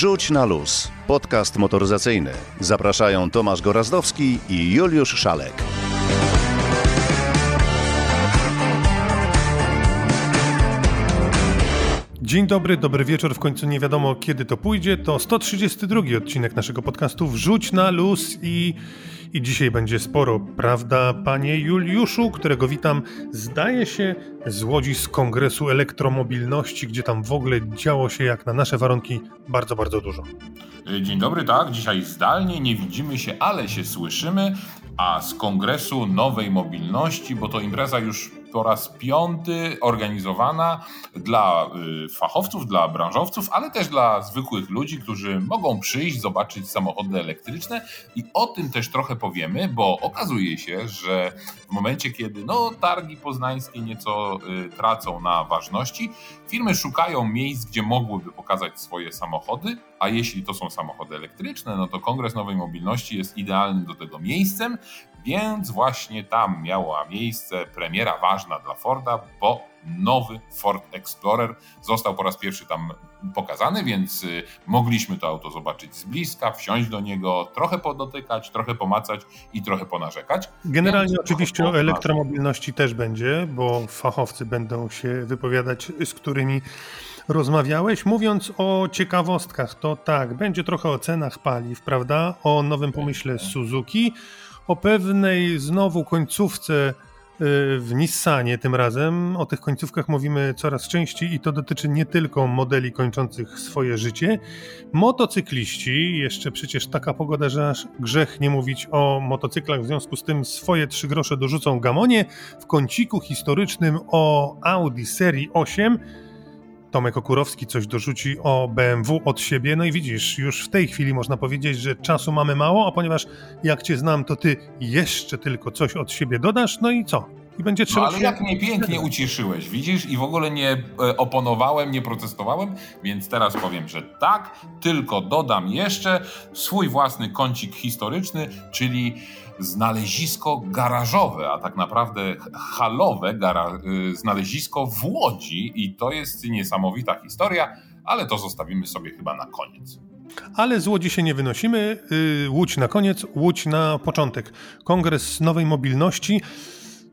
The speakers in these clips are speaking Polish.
Rzuć na luz. Podcast motoryzacyjny. Zapraszają Tomasz Gorazdowski i Juliusz Szalek. Dzień dobry, dobry wieczór. W końcu nie wiadomo kiedy to pójdzie. To 132 odcinek naszego podcastu Wrzuć na luz i, i dzisiaj będzie sporo, prawda, panie Juliuszu, którego witam. Zdaje się z Łodzi z Kongresu Elektromobilności, gdzie tam w ogóle działo się jak na nasze warunki bardzo, bardzo dużo. Dzień dobry, tak. Dzisiaj zdalnie nie widzimy się, ale się słyszymy. A z Kongresu Nowej Mobilności, bo to impreza już po raz piąty organizowana dla y, fachowców, dla branżowców, ale też dla zwykłych ludzi, którzy mogą przyjść, zobaczyć samochody elektryczne i o tym też trochę powiemy, bo okazuje się, że w momencie, kiedy no, targi poznańskie nieco y, tracą na ważności, firmy szukają miejsc, gdzie mogłyby pokazać swoje samochody, a jeśli to są samochody elektryczne, no to Kongres Nowej Mobilności jest idealnym do tego miejscem, więc właśnie tam miała miejsce premiera ważna dla Forda, bo nowy Ford Explorer został po raz pierwszy tam pokazany, więc y, mogliśmy to auto zobaczyć z bliska, wsiąść do niego, trochę podotykać, trochę pomacać i trochę ponarzekać. Generalnie więc oczywiście o elektromobilności też będzie, bo fachowcy będą się wypowiadać, z którymi rozmawiałeś. Mówiąc o ciekawostkach, to tak, będzie trochę o cenach paliw, prawda? O nowym pomyśle Suzuki, o pewnej znowu końcówce y, w Nissanie tym razem. O tych końcówkach mówimy coraz częściej i to dotyczy nie tylko modeli kończących swoje życie. Motocykliści, jeszcze przecież taka pogoda, że aż grzech nie mówić o motocyklach, w związku z tym swoje trzy grosze dorzucą gamonie. W kąciku historycznym o Audi serii 8 Tomek Okurowski coś dorzuci o BMW od siebie. No i widzisz, już w tej chwili można powiedzieć, że czasu mamy mało, a ponieważ jak cię znam, to ty jeszcze tylko coś od siebie dodasz, no i co? I będzie trzeba. No, ale jak mnie pięknie ucieszyłeś, widzisz? I w ogóle nie e, oponowałem, nie protestowałem, więc teraz powiem, że tak, tylko dodam jeszcze swój własny kącik historyczny, czyli znalezisko garażowe, a tak naprawdę halowe gara, y, znalezisko w Łodzi i to jest niesamowita historia, ale to zostawimy sobie chyba na koniec. Ale z Łodzi się nie wynosimy. Y, Łódź na koniec, Łódź na początek. Kongres Nowej Mobilności.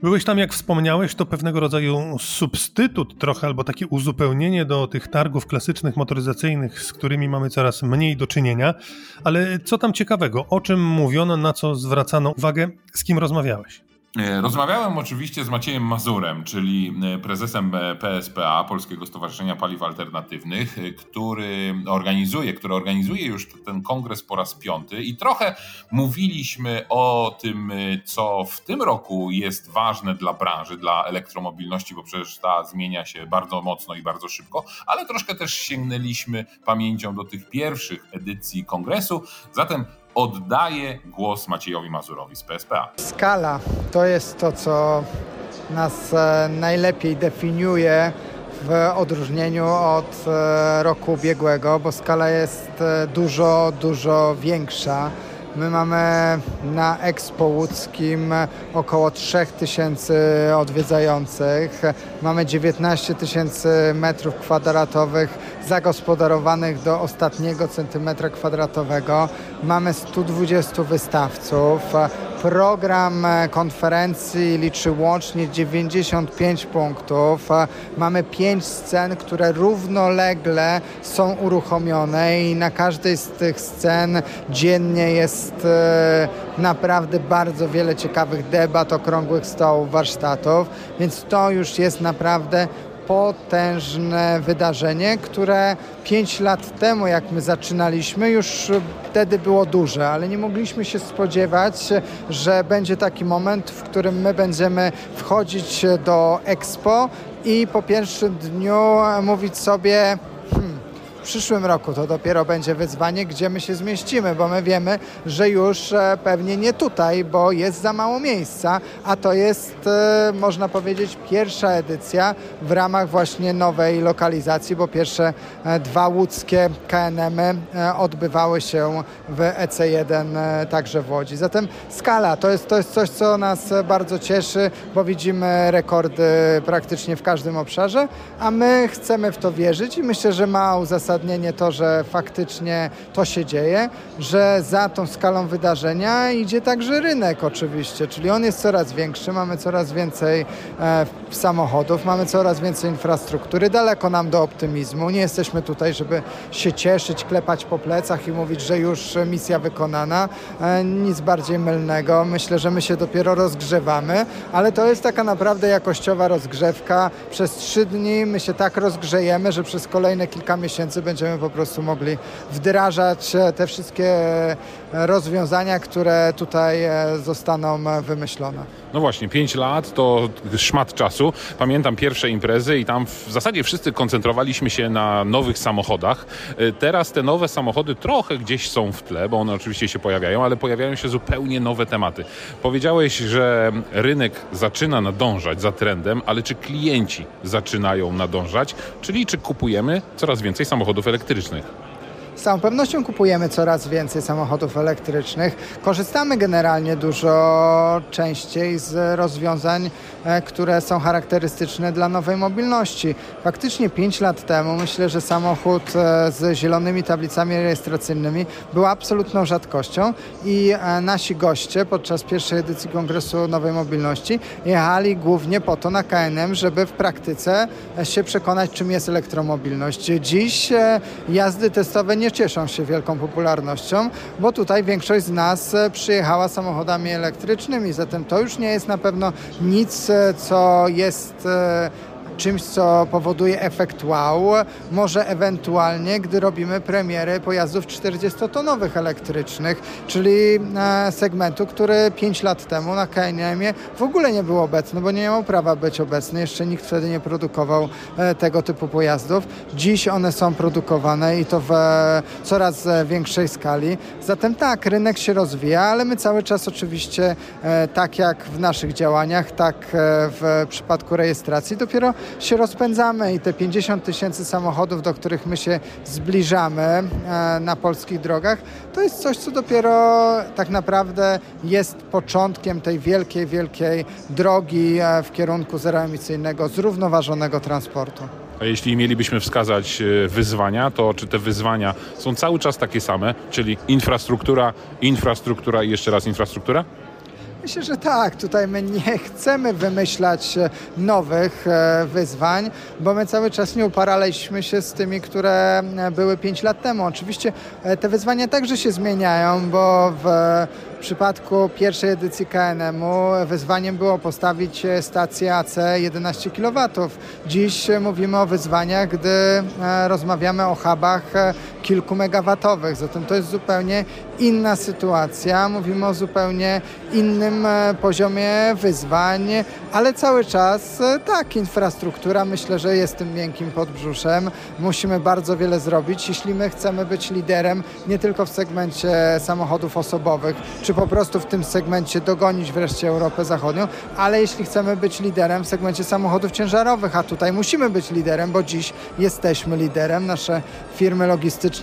Byłeś tam, jak wspomniałeś, to pewnego rodzaju substytut trochę, albo takie uzupełnienie do tych targów klasycznych motoryzacyjnych, z którymi mamy coraz mniej do czynienia. Ale co tam ciekawego? O czym mówiono, na co zwracano uwagę? Z kim rozmawiałeś? E, rozmawiałem oczywiście z Maciejem Mazurem, czyli e, prezesem PSPA, Polskiego Stowarzyszenia Paliw Alternatywnych, e, który organizuje, który organizuje już ten kongres po raz piąty i trochę mówiliśmy o tym, co w tym roku jest ważne dla branży, dla elektromobilności, bo przecież ta zmienia się bardzo mocno i bardzo szybko, ale troszkę też sięgnęliśmy pamięcią do tych pierwszych edycji kongresu. Zatem oddaję głos Maciejowi Mazurowi z PSPA. Skala to jest to, co nas e, najlepiej definiuje w odróżnieniu od e, roku ubiegłego, bo skala jest e, dużo, dużo większa. My mamy na Expo Łódzkim około 3000 odwiedzających. Mamy 19 tysięcy metrów kwadratowych zagospodarowanych do ostatniego centymetra kwadratowego. Mamy 120 wystawców. Program konferencji liczy łącznie 95 punktów. Mamy 5 scen, które równolegle są uruchomione i na każdej z tych scen dziennie jest e, naprawdę bardzo wiele ciekawych debat, okrągłych stołów, warsztatów, więc to już jest naprawdę potężne wydarzenie, które 5 lat temu, jak my zaczynaliśmy, już wtedy było duże, ale nie mogliśmy się spodziewać, że będzie taki moment, w którym my będziemy wchodzić do Expo i po pierwszym dniu mówić sobie, przyszłym roku to dopiero będzie wyzwanie, gdzie my się zmieścimy, bo my wiemy, że już e, pewnie nie tutaj, bo jest za mało miejsca, a to jest, e, można powiedzieć, pierwsza edycja w ramach właśnie nowej lokalizacji, bo pierwsze e, dwa łódzkie KNM-y odbywały się w EC1 także w Łodzi. Zatem skala to jest, to jest coś, co nas bardzo cieszy, bo widzimy rekordy praktycznie w każdym obszarze, a my chcemy w to wierzyć i myślę, że ma uzasadnienie uzasadnienie to, że faktycznie to się dzieje, że za tą skalą wydarzenia idzie także rynek oczywiście, czyli on jest coraz większy, mamy coraz więcej e, samochodów, mamy coraz więcej infrastruktury, daleko nam do optymizmu, nie jesteśmy tutaj, żeby się cieszyć, klepać po plecach i mówić, że już misja wykonana, e, nic bardziej mylnego, myślę, że my się dopiero rozgrzewamy, ale to jest taka naprawdę jakościowa rozgrzewka, przez trzy dni my się tak rozgrzejemy, że przez kolejne kilka miesięcy będziemy po prostu mogli wdrażać e, te wszystkie rozwiązania, które tutaj e, zostaną wymyślone. No właśnie, 5 lat to szmat czasu. Pamiętam pierwsze imprezy i tam w zasadzie wszyscy koncentrowaliśmy się na nowych samochodach. E, teraz te nowe samochody trochę gdzieś są w tle, bo one oczywiście się pojawiają, ale pojawiają się zupełnie nowe tematy. Powiedziałeś, że rynek zaczyna nadążać za trendem, ale czy klienci zaczynają nadążać, czyli czy kupujemy coraz więcej samochodów elektrycznych? Z całą pewnością kupujemy coraz więcej samochodów elektrycznych. Korzystamy generalnie dużo częściej z rozwiązań, e, które są charakterystyczne dla nowej mobilności. Faktycznie 5 lat temu myślę, że samochód e, z zielonymi tablicami rejestracyjnymi był absolutną rzadkością i e, nasi goście podczas pierwszej edycji Kongresu Nowej Mobilności jechali głównie po to na KNM, żeby w praktyce się przekonać, czym jest elektromobilność. Dziś jazdy testowe nie nie cieszą się wielką popularnością, bo tutaj większość z nas e, przyjechała samochodami elektrycznymi, zatem to już nie jest na pewno nic, e, co jest e, czymś, co powoduje efekt wow. Może ewentualnie, gdy robimy premiery pojazdów 40-tonowych elektrycznych, czyli e, segmentu, który 5 lat temu na KNM-ie w ogóle nie był obecny, bo nie miał prawa być obecny. Jeszcze nikt wtedy nie produkował e, tego typu pojazdów. Dziś one są produkowane i to w coraz e, większej skali. Zatem tak, rynek się rozwija, ale my cały czas oczywiście, tak jak w naszych działaniach, tak w przypadku rejestracji, dopiero się rozpędzamy i te 50 tysięcy samochodów, do których my się zbliżamy e, na polskich drogach, to jest coś, co dopiero tak naprawdę jest początkiem tej wielkiej, wielkiej drogi e, w kierunku zeroemisyjnego, zrównoważonego transportu. A jeśli mielibyśmy wskazać e, wyzwania, to czy te wyzwania są cały czas takie same, czyli infrastruktura, infrastruktura i jeszcze raz infrastruktura? Myślę, że tak. Tutaj my nie chcemy wymyślać e, nowych e, wyzwań, bo my cały czas nie uparaliśmy się z tymi, które e, były 5 lat temu. Oczywiście te wyzwania także się zmieniają, bo w w przypadku pierwszej edycji KNM-u wyzwaniem było postawić stację AC 11 kW. Dziś mówimy o wyzwaniach, gdy rozmawiamy o hubach kilku megawatowych. Zatem to jest zupełnie inna sytuacja. Mówimy o zupełnie innym e, poziomie wyzwań, ale cały czas e, tak, infrastruktura myślę, że jest tym miękkim podbrzuszem. Musimy bardzo wiele zrobić, jeśli my chcemy być liderem nie tylko w segmencie samochodów osobowych, czy po prostu w tym segmencie dogonić wreszcie Europę Zachodnią, ale jeśli chcemy być liderem w segmencie samochodów ciężarowych, a tutaj musimy być liderem, bo dziś jesteśmy liderem. Nasze firmy logistyczne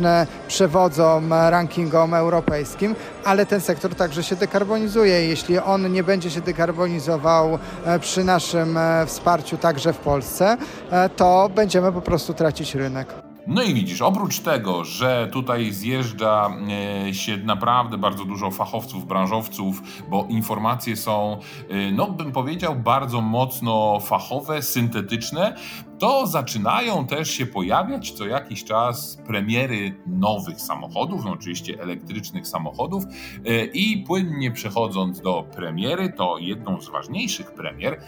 przewodzą rankingom europejskim, ale ten sektor także się dekarbonizuje. Jeśli on nie będzie się dekarbonizował e, przy naszym e, wsparciu także w Polsce, e, to będziemy po prostu tracić rynek. No i widzisz, oprócz tego, że tutaj zjeżdża e, się naprawdę bardzo dużo fachowców, branżowców, bo informacje są, e, no bym powiedział, bardzo mocno fachowe, syntetyczne, to zaczynają też się pojawiać co jakiś czas premiery nowych samochodów, no oczywiście elektrycznych samochodów. E, I płynnie przechodząc do premiery, to jedną z ważniejszych premier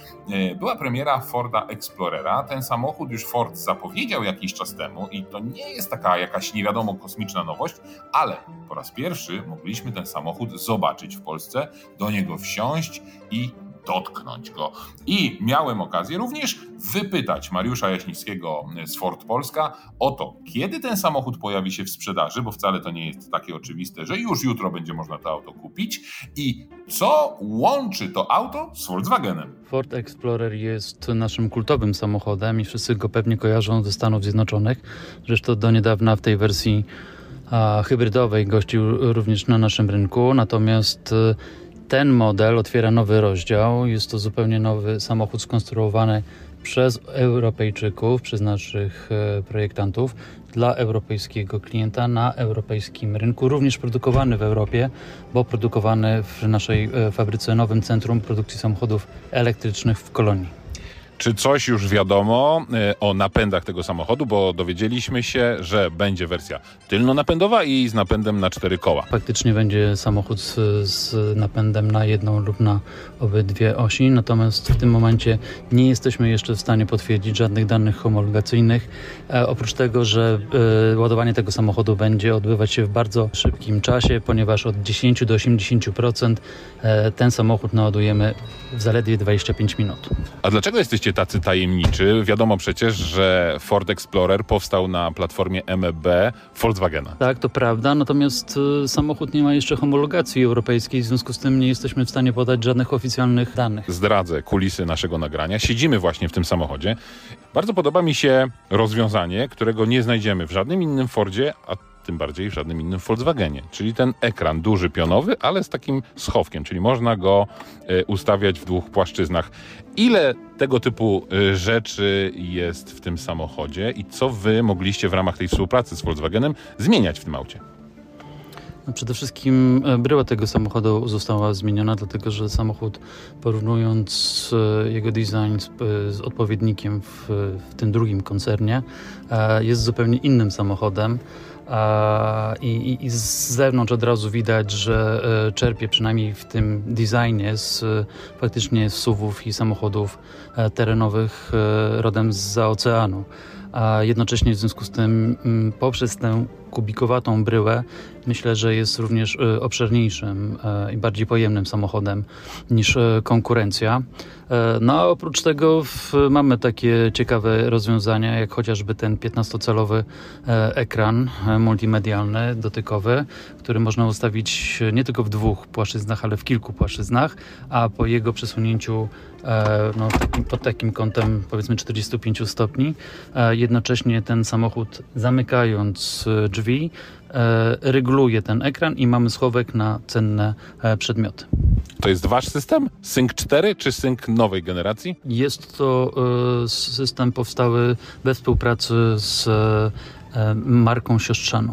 była premiera Forda Explorera. Ten samochód już Ford zapowiedział jakiś czas temu i to nie jest taka jakaś nie wiadomo kosmiczna nowość, ale po raz pierwszy mogliśmy ten samochód zobaczyć w Polsce, do niego wsiąść i dotknąć go. I miałem okazję również wypytać Mariusza Jaśnickiego z Ford Polska o to, kiedy ten samochód pojawi się w sprzedaży, bo wcale to nie jest takie oczywiste, że już jutro będzie można to auto kupić i co łączy to auto z Volkswagenem. Ford Explorer jest naszym kultowym samochodem i wszyscy go pewnie kojarzą ze Stanów Zjednoczonych. Zresztą do niedawna w tej wersji hybrydowej gościł również na naszym rynku. Natomiast ten model otwiera nowy rozdział. Jest to zupełnie nowy samochód skonstruowany przez Europejczyków, przez naszych e, projektantów dla europejskiego klienta na europejskim rynku, również produkowany w Europie, bo produkowany w naszej e, fabryce Nowym Centrum Produkcji Samochodów Elektrycznych w Kolonii. Czy coś już wiadomo e, o napędach tego samochodu? Bo dowiedzieliśmy się, że będzie wersja tylnonapędowa i z napędem na cztery koła. Faktycznie będzie samochód z, z, napędem na jedną lub na obydwie osi, natomiast w tym momencie nie jesteśmy jeszcze w stanie potwierdzić żadnych danych homologacyjnych. E, oprócz tego, że e, ładowanie tego samochodu będzie odbywać się w bardzo szybkim czasie, ponieważ od 10 do 80% e, ten samochód naładujemy w zaledwie 25 minut. A dlaczego jesteście tacy tajemniczy? Wiadomo przecież, że Ford Explorer powstał na platformie MEB Volkswagena. Tak, to prawda, natomiast y, samochód nie ma jeszcze homologacji europejskiej, w związku z tym nie jesteśmy w stanie podać żadnych oficjalnych danych. Zdradzę kulisy naszego nagrania. Siedzimy właśnie w tym samochodzie. Bardzo podoba mi się rozwiązanie, którego nie znajdziemy w żadnym innym Fordzie, a tym bardziej w żadnym innym Volkswagenie. Czyli ten ekran duży, pionowy, ale z takim schowkiem, czyli można go e, ustawiać w dwóch płaszczyznach. Ile tego typu e, rzeczy jest w tym samochodzie i co wy mogliście w ramach tej współpracy z Volkswagenem zmieniać w tym aucie? Przede wszystkim e, bryła tego samochodu została zmieniona, dlatego że samochód, porównując jego design z, z odpowiednikiem w, w, tym drugim koncernie, jest zupełnie innym samochodem. I, i, z zewnątrz od razu widać, że e, czerpie przynajmniej w tym designie z, faktycznie suwów i samochodów e, terenowych e, rodem z oceanu. A jednocześnie w związku z tym mm, poprzez tę kubikowatą bryłę myślę, że jest również obszerniejszym i bardziej pojemnym samochodem niż konkurencja. E, no a oprócz tego w, mamy takie ciekawe rozwiązania, jak chociażby ten 15-calowy e, ekran e, multimedialny, dotykowy, który można ustawić nie tylko w dwóch płaszczyznach, ale w kilku płaszczyznach, a po jego przesunięciu no, pod takim kątem powiedzmy 45 stopni, jednocześnie ten samochód zamykając drzwi reguluje ten ekran i mamy schowek na cenne przedmioty. To jest wasz system? Sync 4 czy Sync nowej generacji? Jest to e, system powstały we współpracy z e, marką siostrzaną.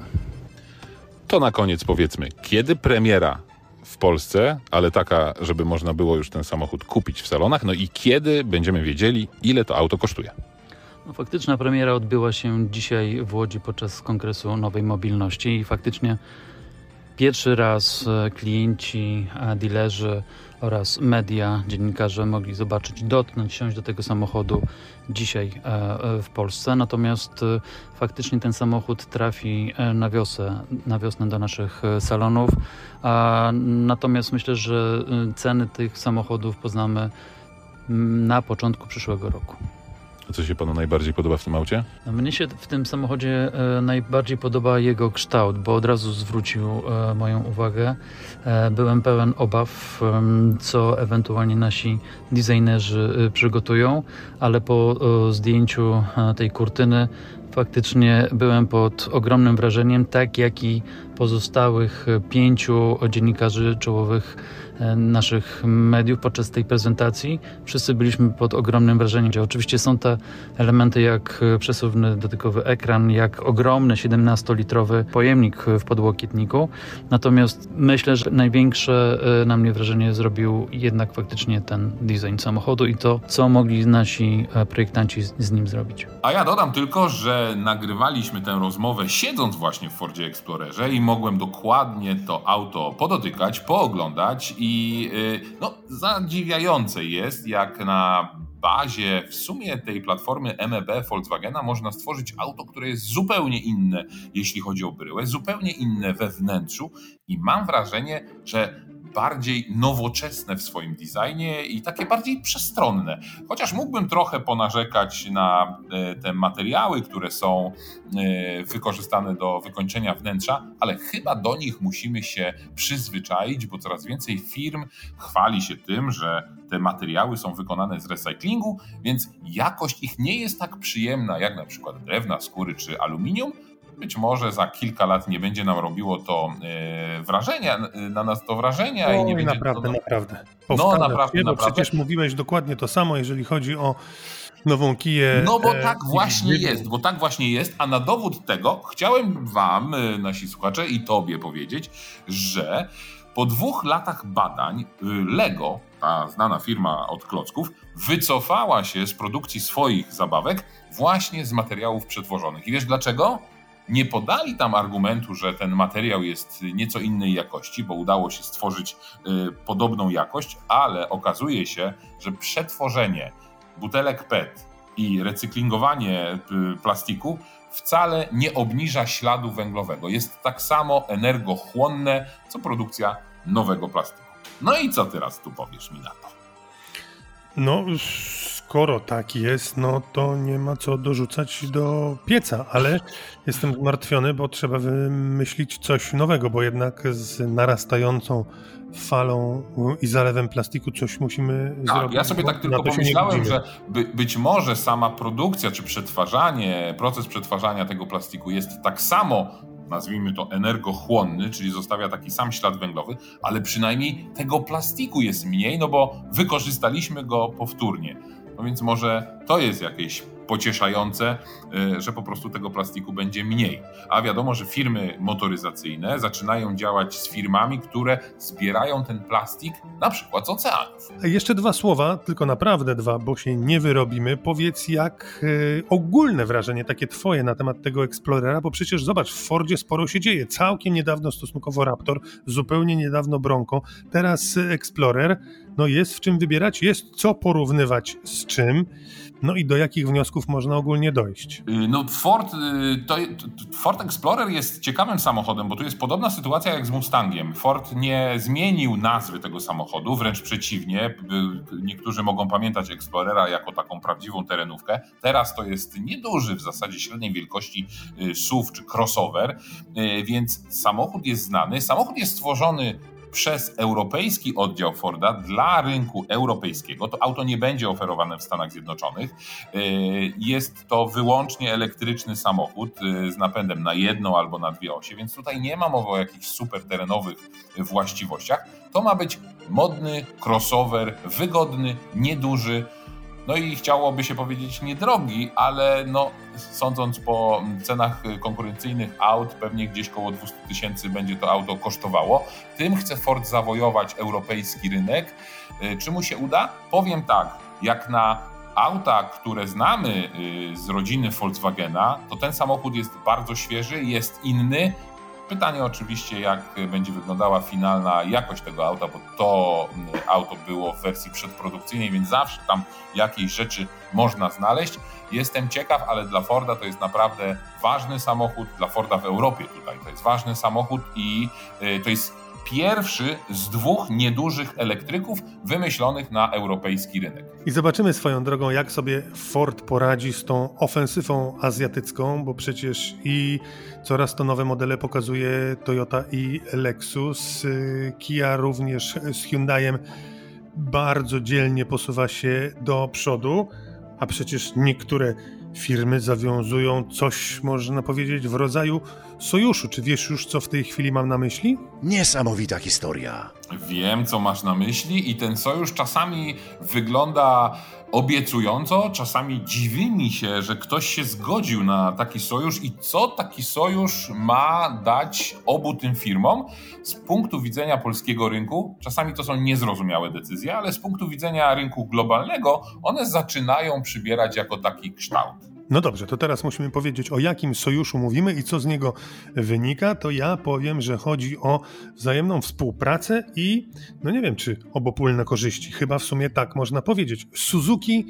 To na koniec powiedzmy, kiedy premiera w Polsce, ale taka, żeby można było już ten samochód kupić w salonach, no i kiedy będziemy wiedzieli, ile to auto kosztuje? No, faktyczna premiera odbyła się dzisiaj w Łodzi podczas Kongresu Nowej Mobilności i faktycznie Pierwszy raz e, klienci, dealerzy oraz media, dziennikarze mogli zobaczyć, dotknąć, siąść do tego samochodu dzisiaj e, e, w Polsce. Natomiast faktycznie ten samochód trafi na wiosnę, na wiosnę do naszych salonów. Natomiast myślę, że ceny tych samochodów poznamy na początku przyszłego roku. Co się panu najbardziej podoba w tym aucie? No, mnie się w tym samochodzie e, najbardziej podoba jego kształt, bo od razu zwrócił e, moją uwagę. E, byłem pełen obaw, co ewentualnie nasi designerzy przygotują, ale po zdjęciu tej kurtyny faktycznie byłem pod ogromnym wrażeniem, tak jak i pozostałych pięciu dziennikarzy czołowych naszych mediów podczas tej prezentacji. Wszyscy byliśmy pod ogromnym wrażeniem, że oczywiście są te elementy jak przesuwny dotykowy ekran, jak ogromny 17-litrowy pojemnik w podłokietniku. Natomiast myślę, że największe e, na mnie wrażenie zrobił jednak faktycznie ten design samochodu i to, co mogli nasi e, projektanci z nim zrobić. A ja dodam tylko, że nagrywaliśmy tę rozmowę siedząc właśnie w Fordzie Explorerze i mogłem dokładnie to auto podotykać, pooglądać i y, no, zadziwiające jest, jak na bazie w sumie tej platformy MEB Volkswagena można stworzyć auto, które jest zupełnie inne, jeśli chodzi o bryłę, zupełnie inne we wnętrzu. I mam wrażenie, że bardziej nowoczesne w swoim designie i takie bardziej przestronne. Chociaż mógłbym trochę ponarzekać na e, te materiały, które są e, wykorzystane do wykończenia wnętrza, ale chyba do nich musimy się przyzwyczaić, bo coraz więcej firm chwali się tym, że te materiały są wykonane z recyklingu, więc jakość ich nie jest tak przyjemna jak na przykład drewna, skóry czy aluminium, być może za kilka lat nie będzie nam robiło to e, wrażenia, na nas to wrażenia no, i nie będzie naprawdę, to, naprawdę. no naprawdę, naprawdę. przecież mówiłeś dokładnie to samo, jeżeli chodzi o nową kiję. No bo e, tak właśnie i- jest, bo tak właśnie jest, a na dowód tego chciałem wam, e, nasi słuchacze i tobie powiedzieć, że po dwóch latach badań Lego, ta znana firma od klocków, wycofała się z produkcji swoich zabawek właśnie z materiałów przetworzonych. I wiesz dlaczego? Nie podali tam argumentu, że ten materiał jest nieco innej jakości, bo udało się stworzyć y, podobną jakość, ale okazuje się, że przetworzenie butelek PET i recyklingowanie y, plastiku wcale nie obniża śladu węglowego. Jest tak samo energochłonne, co produkcja nowego plastiku. No i co teraz tu powiesz mi na to? No, skoro tak jest, no to nie ma co dorzucać do pieca, ale jestem zmartwiony, bo trzeba wymyślić coś nowego, bo jednak z narastającą falą i zalewem plastiku coś musimy Tak, zrobić. ja sobie tak tylko pomyślałem, że by, być może sama produkcja czy przetwarzanie, proces przetwarzania tego plastiku jest tak samo, nazwijmy to energochłonny, czyli zostawia taki sam ślad węglowy, ale przynajmniej tego plastiku jest mniej, no bo wykorzystaliśmy go powtórnie. No więc może to jest jakieś pocieszające, y, że po prostu tego plastiku będzie mniej. A wiadomo, że firmy motoryzacyjne zaczynają działać z firmami, które zbierają ten plastik na przykład z oceanów. Jeszcze dwa słowa, tylko naprawdę dwa, bo się nie wyrobimy. Powiedz, jak e, ogólne wrażenie takie twoje na temat tego Explorera, bo przecież zobacz, w Fordzie sporo się dzieje. Całkiem niedawno stosunkowo Raptor, zupełnie niedawno Bronco, teraz e, Explorer. No jest w czym wybierać, jest co porównywać z czym, no i do jakich wniosków można ogólnie dojść. Y, No Ford, y, to, Ford Explorer jest ciekawym samochodem, bo tu jest podobna sytuacja jak z Mustangiem. Ford nie zmienił nazwy tego samochodu, wręcz przeciwnie. Niektórzy mogą pamiętać Explorera jako taką prawdziwą terenówkę. Teraz to jest nieduży, w zasadzie średniej wielkości y, SUV czy crossover, więc samochód jest znany. Samochód jest stworzony przez europejski oddział Forda dla rynku europejskiego. To auto nie będzie oferowane w Stanach Zjednoczonych. Y, Jest to wyłącznie elektryczny samochód y, z napędem na jedną albo na dwie osie, więc tutaj nie ma mowy o jakichś super terenowych właściwościach. To ma być modny crossover, wygodny, nieduży. No i chciałoby się powiedzieć niedrogi, ale no, sądząc po cenach konkurencyjnych aut, pewnie gdzieś koło 200 tysięcy będzie to auto kosztowało. Tym chce Ford zawojować europejski rynek. Y, Czy mu się uda? Powiem tak, jak na auta, które znamy y, z rodziny Volkswagena, to ten samochód jest bardzo świeży, jest inny. Pytanie oczywiście, jak będzie wyglądała finalna jakość tego auta, bo to y, auto było w wersji przedprodukcyjnej, więc zawsze tam jakieś rzeczy można znaleźć. Jestem ciekaw, ale dla Forda to jest naprawdę ważny samochód, dla Forda w Europie tutaj to jest ważny samochód i y, to jest pierwszy z dwóch niedużych elektryków wymyślonych na europejski rynek. I zobaczymy swoją drogą, jak sobie Ford poradzi z tą ofensywą azjatycką, bo przecież i coraz to nowe modele pokazuje Toyota i Lexus. Kia również z Hyundaiem bardzo dzielnie posuwa się do przodu, a przecież niektóre firmy zawiązują coś, można powiedzieć, w rodzaju sojuszu. Czy wiesz już, co w tej chwili mam na myśli? Niesamowita historia. Wiem, co masz na myśli, i ten sojusz czasami wygląda obiecująco, czasami dziwi mi się, że ktoś się zgodził na taki sojusz i co taki sojusz ma dać obu tym firmom. Z punktu widzenia polskiego rynku, czasami to są niezrozumiałe decyzje, ale z punktu widzenia rynku globalnego, one zaczynają przybierać jako taki kształt. No dobrze, to teraz musimy powiedzieć, o jakim sojuszu mówimy i co z niego wynika. To ja powiem, że chodzi o wzajemną współpracę i, no nie wiem, czy obopólne korzyści. Chyba w sumie tak można powiedzieć. Suzuki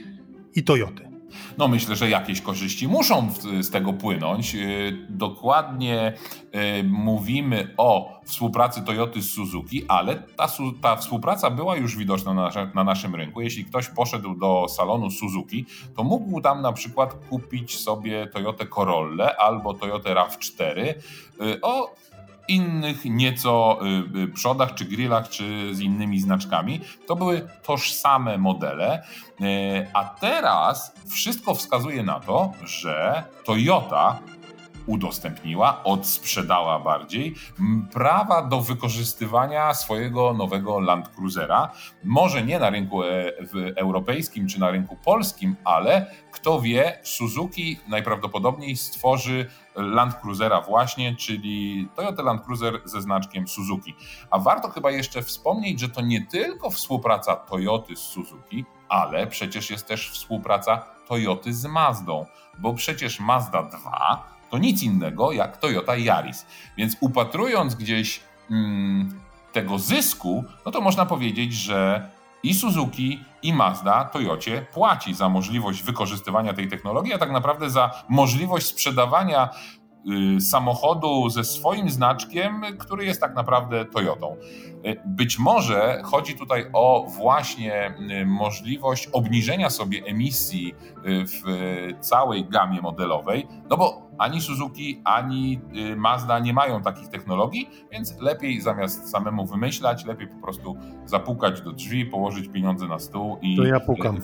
i Toyoty. No myślę, że jakieś korzyści muszą z tego płynąć. Yy, Dokładnie yy, mówimy o współpracy Toyoty z Suzuki, ale ta, ta współpraca była już widoczna na, na naszym rynku. Jeśli ktoś poszedł do salonu Suzuki, to mógł tam na przykład kupić sobie Toyotę Corollę albo Toyotę RAV4 yy, o innych nieco y, y, przodach, czy grillach, czy z innymi znaczkami. To były tożsame modele, y, a teraz wszystko wskazuje na to, że Toyota udostępniła, odsprzedała bardziej prawa do wykorzystywania swojego nowego Land Cruisera. Może nie na rynku e, europejskim czy na rynku polskim, ale kto wie, Suzuki najprawdopodobniej stworzy Land Cruisera właśnie, czyli Toyota Land Cruiser ze znaczkiem Suzuki. A warto chyba jeszcze wspomnieć, że to nie tylko współpraca Toyoty z Suzuki, ale przecież jest też współpraca Toyoty z Mazdą, bo przecież Mazda 2 to nic innego jak Toyota Yaris. Więc upatrując gdzieś mm, tego zysku, no to można powiedzieć, że i Suzuki, i Mazda Toyocie płaci za możliwość wykorzystywania tej technologii, a tak naprawdę za możliwość sprzedawania y, samochodu ze swoim znaczkiem, który jest tak naprawdę Toyotą. Y, być może chodzi tutaj o właśnie y, możliwość obniżenia sobie emisji w całej gamie modelowej, no bo ani Suzuki, ani y, Mazda nie mają takich technologii, więc lepiej zamiast samemu wymyślać, lepiej po prostu zapukać do drzwi, położyć pieniądze na stół i ja w, ten,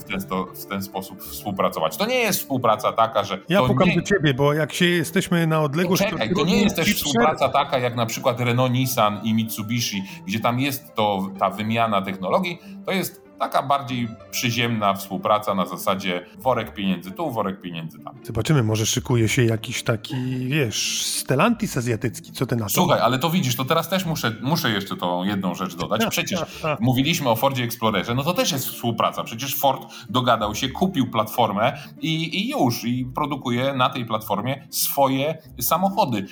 w, ten, sposób współpracować. To nie jest współpraca taka, że. Ja pukam nie... do ciebie, bo jak się jesteśmy na odległość. Czekaj, to nie jest też współpraca taka jak na przykład Renault Nissan i Mitsubishi, gdzie tam jest to ta wymiana technologii. To jest Taka bardziej przyziemna współpraca na zasadzie worek pieniędzy tu, worek pieniędzy tam. Zobaczymy, może szykuje się jakiś taki, wiesz, Stellantis azjatycki, co ty na to? Słuchaj, ale to widzisz, to teraz też muszę, muszę jeszcze tą jedną rzecz dodać. Przecież mówiliśmy o Fordzie Explorerze, no to też jest współpraca. Przecież Ford dogadał się, kupił platformę i, i już, i produkuje na tej platformie swoje samochody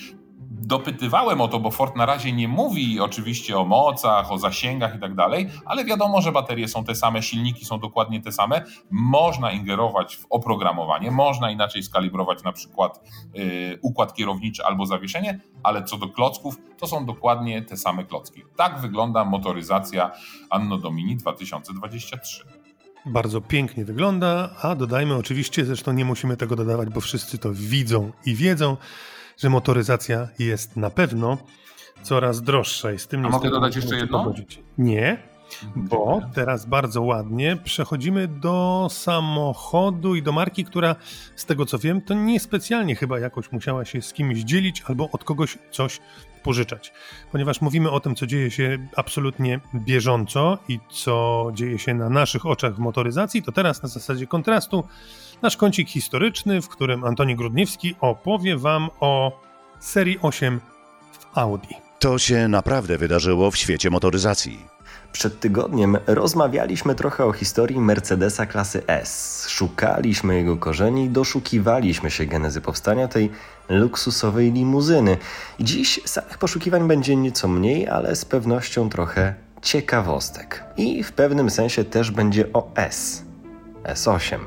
dopytywałem o to, bo Ford na razie nie mówi oczywiście o mocach, o zasięgach i tak dalej, ale wiadomo, że baterie są te same, silniki są dokładnie te same. Można ingerować w oprogramowanie, można inaczej skalibrować na przykład yy, układ kierowniczy albo zawieszenie, ale co do klocków, to są dokładnie te same klocki. Tak wygląda motoryzacja Anno Domini 2023 bardzo pięknie wygląda, a dodajmy oczywiście, zresztą nie musimy tego dodawać, bo wszyscy to widzą i wiedzą, że motoryzacja jest na pewno coraz droższa. I z tym A mogę dodać jeszcze jedno? Pogodzić. Nie, bo teraz bardzo ładnie przechodzimy do samochodu i do marki, która z tego co wiem, to niespecjalnie chyba jakoś musiała się z kimś dzielić albo od kogoś coś pożyczać. Ponieważ mówimy o tym, co dzieje się absolutnie bieżąco i co dzieje się na naszych oczach w motoryzacji, to teraz na zasadzie kontrastu nasz kącik historyczny, w którym Antoni Grudniewski opowie Wam o serii 8 w Audi. To się naprawdę wydarzyło w świecie motoryzacji. Przed tygodniem rozmawialiśmy trochę o historii Mercedesa klasy S. Szukaliśmy jego korzeni, doszukiwaliśmy się genezy powstania tej luksusowej limuzyny. Dziś samych poszukiwań będzie nieco mniej, ale z pewnością trochę ciekawostek. I w pewnym sensie też będzie o S. S8.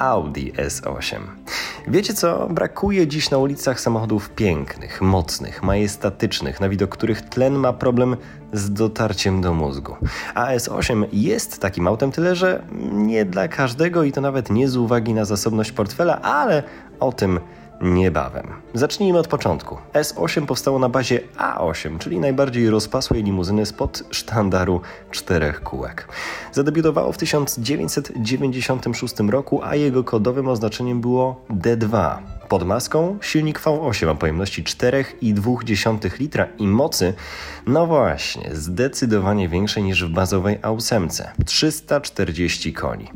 Audi S8. Wiecie co? Brakuje dziś na ulicach samochodów pięknych, mocnych, majestatycznych, na widok których tlen ma problem z dotarciem do mózgu. A S8 jest takim autem, tyle że nie dla każdego i to nawet nie z uwagi na zasobność portfela, ale o tym niebawem. Zacznijmy od początku. S8 powstało na bazie A8, czyli najbardziej rozpasłej limuzyny spod sztandaru czterech kółek. Zadebiutowało w 1996 roku, a jego kodowym oznaczeniem było D2. Pod maską silnik V8 o pojemności 4,2 litra i mocy, no właśnie, zdecydowanie większej niż w bazowej A8, 340 koni.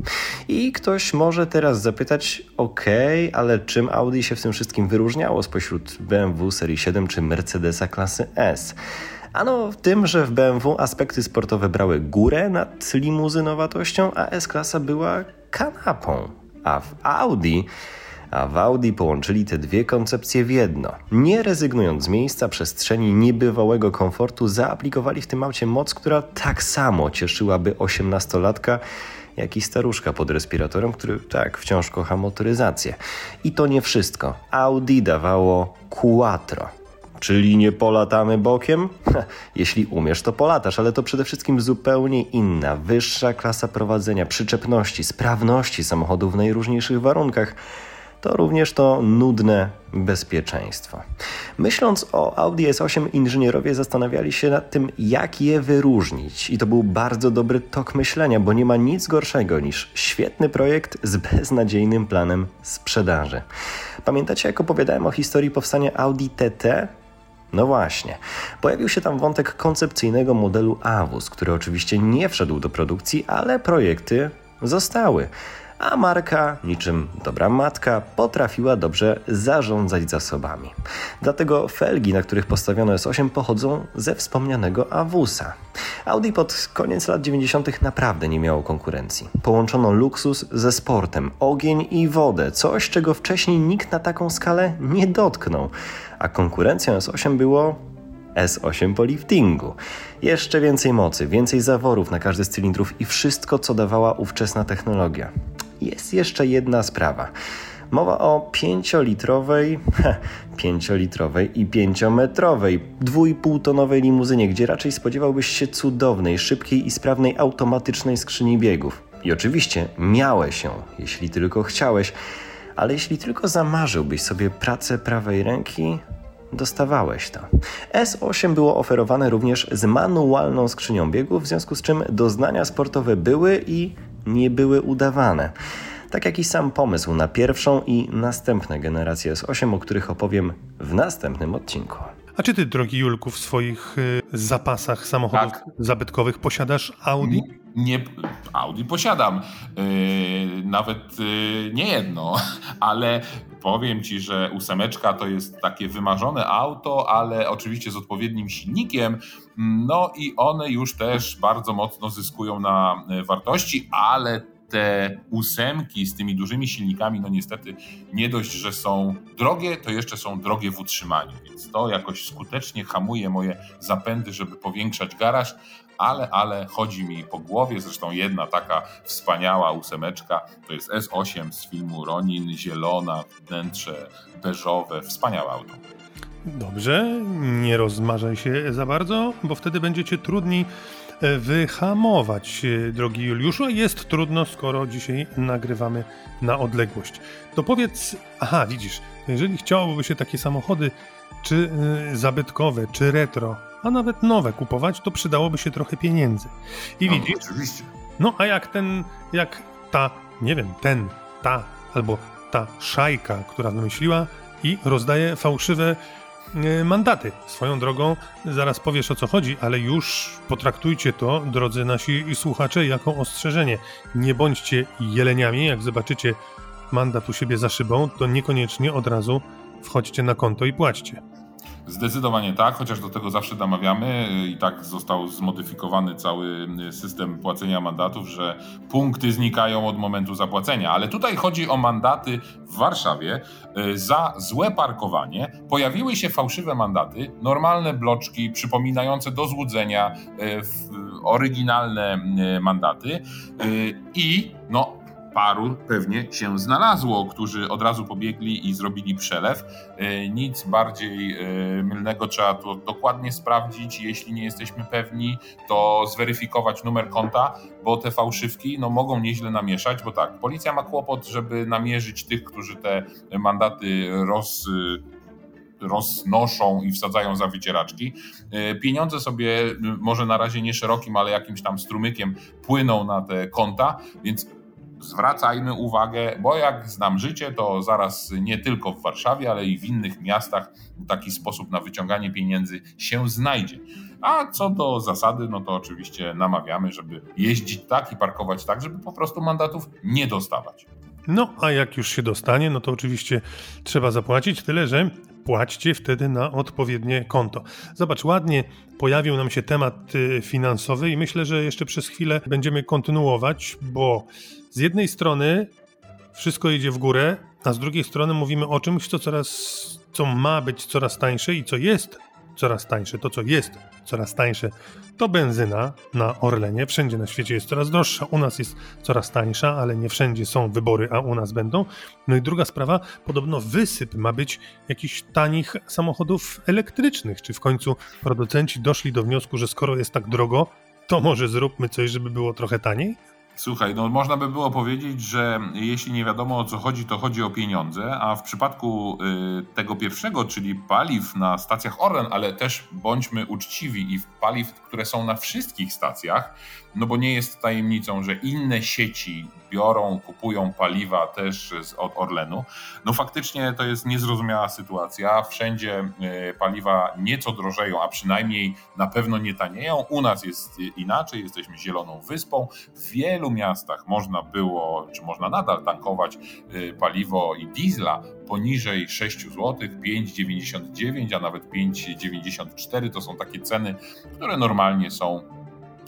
I ktoś może teraz zapytać, ok, ale czym Audi się w tym wszystkim wyróżniało spośród BMW serii 7 czy Mercedesa klasy S? Ano w tym, że w BMW aspekty sportowe brały górę nad limuzynowatością, a S-klasa była kanapą. A w Audi a w Audi połączyli te dwie koncepcje w jedno. Nie rezygnując z miejsca, przestrzeni, niebywałego komfortu, zaaplikowali w tym aucie moc, która tak samo cieszyłaby osiemnastolatka, jak i staruszka pod respiratorem, który tak wciąż kocha motoryzację. I to nie wszystko. Audi dawało Quattro. Czyli nie polatamy bokiem? Jeśli umiesz, to polatasz, ale to przede wszystkim zupełnie inna, wyższa klasa prowadzenia, przyczepności, sprawności samochodu w najróżniejszych warunkach to również to nudne bezpieczeństwo. Myśląc o Audi S8, inżynierowie zastanawiali się nad tym, jak je wyróżnić. I to był bardzo dobry tok myślenia, bo nie ma nic gorszego niż świetny projekt z beznadziejnym planem sprzedaży. Pamiętacie, jak opowiadałem o historii powstania Audi TT? No właśnie. Pojawił się tam wątek koncepcyjnego modelu AWUS, który oczywiście nie wszedł do produkcji, ale projekty zostały a marka, niczym dobra matka, potrafiła dobrze zarządzać zasobami. Dlatego felgi, na których postawiono S8, pochodzą ze wspomnianego Awusa. Audi pod koniec lat 90. naprawdę nie miało konkurencji. Połączono luksus ze sportem, ogień i wodę, coś czego wcześniej nikt na taką skalę nie dotknął. A konkurencją S8 było S8 po liftingu. Jeszcze więcej mocy, więcej zaworów na każdy z cylindrów i wszystko, co dawała ówczesna technologia. Jest jeszcze jedna sprawa. Mowa o 5-litrowej, 5-litrowej i 5-metrowej, 2,5-tonowej limuzynie, gdzie raczej spodziewałbyś się cudownej, szybkiej i sprawnej automatycznej skrzyni biegów. I oczywiście miałeś ją, jeśli tylko chciałeś, ale jeśli tylko zamarzyłbyś sobie pracę prawej ręki, dostawałeś to. S8 było oferowane również z manualną skrzynią biegów, w związku z czym doznania sportowe były i nie były udawane. Tak jak i sam pomysł na pierwszą i następne generacje S8, o których opowiem w następnym odcinku. A czy ty, drogi Julku, w swoich y, zapasach samochodów tak. zabytkowych posiadasz Audi? Nie, Audi posiadam. Yy, nawet yy, nie jedno, ale powiem ci, że ósemeczka to jest takie wymarzone auto, ale oczywiście z odpowiednim silnikiem. No i one już też bardzo mocno zyskują na y, wartości, ale te ósemki z tymi dużymi silnikami, no niestety nie dość, że są drogie, to jeszcze są drogie w utrzymaniu, więc to jakoś skutecznie hamuje moje zapędy, żeby powiększać garaż, ale, ale chodzi mi po głowie, zresztą jedna taka wspaniała ósemeczka, to jest S8 z filmu Ronin, zielona, wnętrze beżowe, wspaniałe auto. Dobrze, nie rozmarzaj się za bardzo, bo wtedy będziecie trudni wyhamować, e, drogi Juliuszu. Jest trudno, skoro dzisiaj nagrywamy na odległość. To powiedz, aha, widzisz, jeżeli chciałoby się takie samochody, czy y, zabytkowe, czy retro, a nawet nowe kupować, to przydałoby się trochę pieniędzy. I no, widzisz, oczywiście. no a jak ten, jak ta, nie wiem, ten, ta, albo ta szajka, która wymyśliła i rozdaje fałszywe E, mandaty. Swoją drogą, zaraz powiesz o co chodzi, ale już potraktujcie to, drodzy nasi słuchacze, jako ostrzeżenie. Nie bądźcie jeleniami, jak zobaczycie mandat u siebie za szybą, to niekoniecznie od razu wchodźcie na konto i płaćcie. Zdecydowanie tak, chociaż do tego zawsze namawiamy i tak został zmodyfikowany cały system płacenia mandatów, że punkty znikają od momentu zapłacenia. Ale tutaj chodzi o mandaty w Warszawie y, za złe parkowanie. Pojawiły się fałszywe mandaty, normalne bloczki przypominające do złudzenia, y, oryginalne y, mandaty i no paru pewnie się znalazło, którzy od razu pobiegli i zrobili przelew. E, nic bardziej e, mylnego trzeba to dokładnie sprawdzić. Jeśli nie jesteśmy pewni, to zweryfikować numer konta, bo te fałszywki no, mogą nieźle namieszać, bo tak, policja ma kłopot, żeby namierzyć tych, którzy te mandaty roz roznoszą i wsadzają za wycieraczki. E, pieniądze sobie może na razie nie szerokim, ale jakimś tam strumykiem płyną na te konta, więc zwracajmy uwagę, bo jak znam życie, to zaraz nie tylko w Warszawie, ale i w innych miastach taki sposób na wyciąganie pieniędzy się znajdzie. A co do zasady, no to oczywiście namawiamy, żeby jeździć tak i parkować tak, żeby po prostu mandatów nie dostawać. No, a jak już się dostanie, no to oczywiście trzeba zapłacić, tyle że płaćcie wtedy na odpowiednie konto. Zobacz, ładnie pojawił nam się temat y, finansowy i myślę, że jeszcze przez chwilę będziemy kontynuować, bo z jednej strony wszystko idzie w górę, a z drugiej strony mówimy o czymś, co coraz, co ma być coraz tańsze i co jest coraz tańsze. To, co jest coraz tańsze, to benzyna na Orlenie. Wszędzie na świecie jest coraz droższa, u nas jest coraz tańsza, ale nie wszędzie są wybory, a u nas będą. No i druga sprawa, podobno wysyp ma być jakichś tanich samochodów elektrycznych. Czy w końcu producenci doszli do wniosku, że skoro jest tak drogo, to może zróbmy coś, żeby było trochę taniej? Słuchaj, no można by było powiedzieć, że jeśli nie wiadomo o co chodzi, to chodzi o pieniądze, a w przypadku y, tego pierwszego, czyli paliw na stacjach Orlen, ale też bądźmy uczciwi i paliw, które są na wszystkich stacjach, no bo nie jest tajemnicą, że inne sieci biorą, kupują paliwa też od Orlenu. No faktycznie to jest niezrozumiała sytuacja. Wszędzie y, paliwa nieco drożeją, a przynajmniej na pewno nie tanieją. U nas jest inaczej, jesteśmy zieloną wyspą. W wielu miastach można było, czy można nadal tankować y, paliwo i diesla poniżej 6 zł, 5,99, a nawet 5,94 to są takie ceny, które normalnie są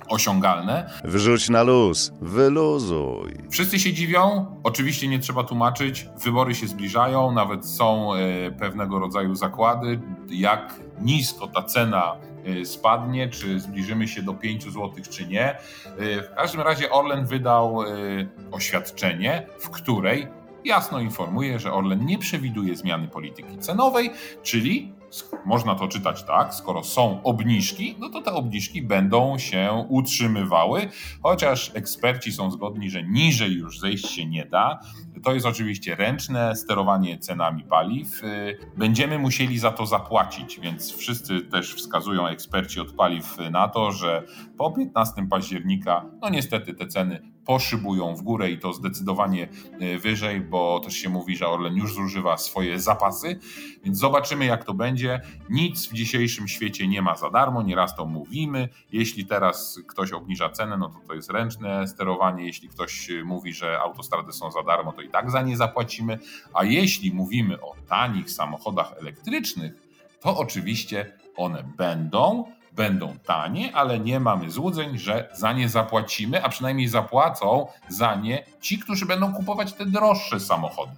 osiągalne. Wrzuć na luz, wyluzuj. Wszyscy się dziwią, oczywiście nie trzeba tłumaczyć, wybory się zbliżają, nawet są e, pewnego rodzaju zakłady, jak nisko ta cena e, spadnie, czy zbliżymy się do 5 zł, czy nie. E, w każdym razie Orlen wydał oświadczenie, w której jasno informuje, że Orlen nie przewiduje zmiany polityki cenowej, czyli można to czytać tak, skoro są obniżki, no to te obniżki będą się utrzymywały, chociaż eksperci są zgodni, że niżej już zejść się nie da. To jest oczywiście ręczne sterowanie cenami paliw. Będziemy musieli za to zapłacić, więc wszyscy też wskazują eksperci od paliw na to, że po 15 października, no niestety te ceny poszybują w górę i to zdecydowanie e, wyżej, bo też się mówi, że Orlen już zużywa swoje zapasy, więc zobaczymy jak to będzie. Nic w dzisiejszym świecie nie ma za darmo, nieraz to mówimy. Jeśli teraz ktoś obniża cenę, no to to jest ręczne sterowanie. Jeśli ktoś e, mówi, że autostrady są za darmo, to i tak za nie zapłacimy. A jeśli mówimy o tanich samochodach elektrycznych, to oczywiście one będą, będą tanie, ale nie mamy złudzeń, że za nie zapłacimy, a przynajmniej zapłacą za nie ci, którzy będą kupować te droższe samochody.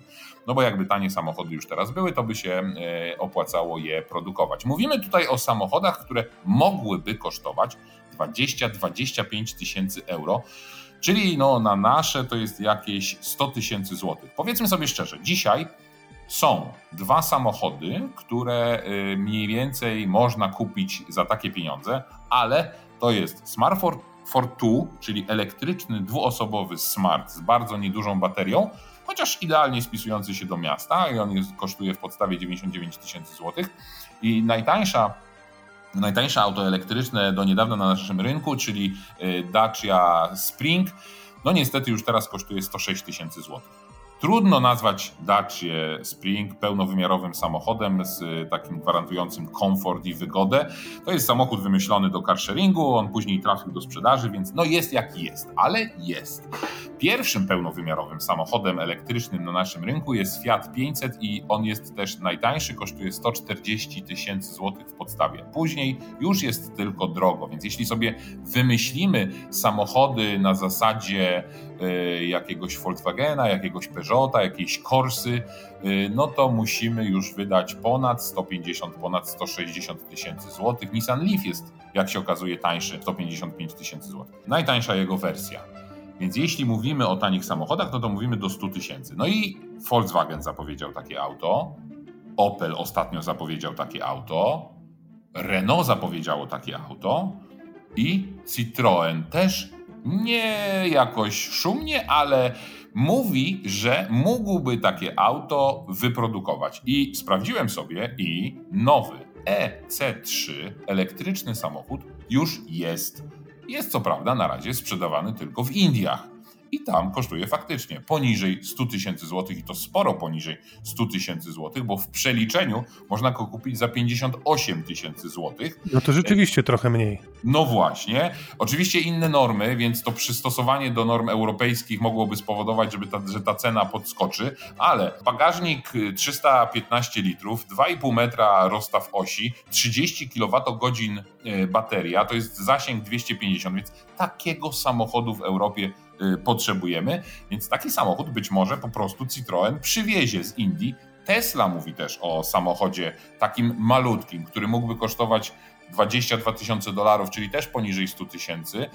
No bo jakby tanie samochody już teraz były, to by się e, opłacało je produkować. Mówimy tutaj o samochodach, które mogłyby kosztować 20-25 tysięcy euro. Czyli no, na nasze to jest jakieś 100 tysięcy złotych. Powiedzmy sobie szczerze, dzisiaj są dwa samochody, które y, mniej więcej można kupić za takie pieniądze, ale to jest Smart for 2, czyli elektryczny dwuosobowy Smart z bardzo niedużą baterią, chociaż idealnie spisujący się do miasta i on jest, kosztuje w podstawie 99 tysięcy złotych. I najtańsza najtańsze auto elektryczne do niedawna na naszym rynku, czyli y, Dacia Spring, no niestety już teraz kosztuje 106 tysięcy złotych. Trudno nazwać Dacia Spring pełnowymiarowym samochodem z takim gwarantującym komfort i wygodę. To jest samochód wymyślony do carsharingu, on później trafił do sprzedaży, więc no jest jaki jest, ale jest. Pierwszym pełnowymiarowym samochodem elektrycznym na naszym rynku jest Fiat 500 i on jest też najtańszy, kosztuje 140 tysięcy złotych w podstawie. Później już jest tylko drogo, więc jeśli sobie wymyślimy samochody na zasadzie y, jakiegoś Volkswagena, jakiegoś Peugeota, jakiejś Corsy, y, no to musimy już wydać ponad 150, ponad 160 tysięcy złotych. Nissan Leaf jest, jak się okazuje, tańszy 155 tysięcy złotych. Najtańsza jego wersja. Więc jeśli mówimy o tanich samochodach, no to mówimy do 100 tysięcy. No i Volkswagen zapowiedział takie auto, Opel ostatnio zapowiedział takie auto, Renault zapowiedziało takie auto i Citroën też nie jakoś szumnie, ale mówi, że mógłby takie auto wyprodukować. I sprawdziłem sobie i nowy EC3 elektryczny samochód już jest jest co prawda na razie sprzedawany tylko w Indiach. I tam kosztuje faktycznie poniżej 100 tysięcy złotych i to sporo poniżej 100 tysięcy złotych, bo w przeliczeniu można go kupić za 58 tysięcy złotych. No to rzeczywiście trochę mniej. No właśnie. Oczywiście inne normy, więc to przystosowanie do norm europejskich mogłoby spowodować, żeby ta, że ta cena podskoczy, ale bagażnik 315 litrów, 2,5 metra rozstaw osi, 30 kWh e, bateria, to jest zasięg 250, więc takiego samochodu w Europie Y, potrzebujemy. Więc taki samochód być może po prostu Citroën przywiezie z Indii. Tesla mówi też o samochodzie takim malutkim, który mógłby kosztować 22 tysiące dolarów, czyli też poniżej 100 tysięcy.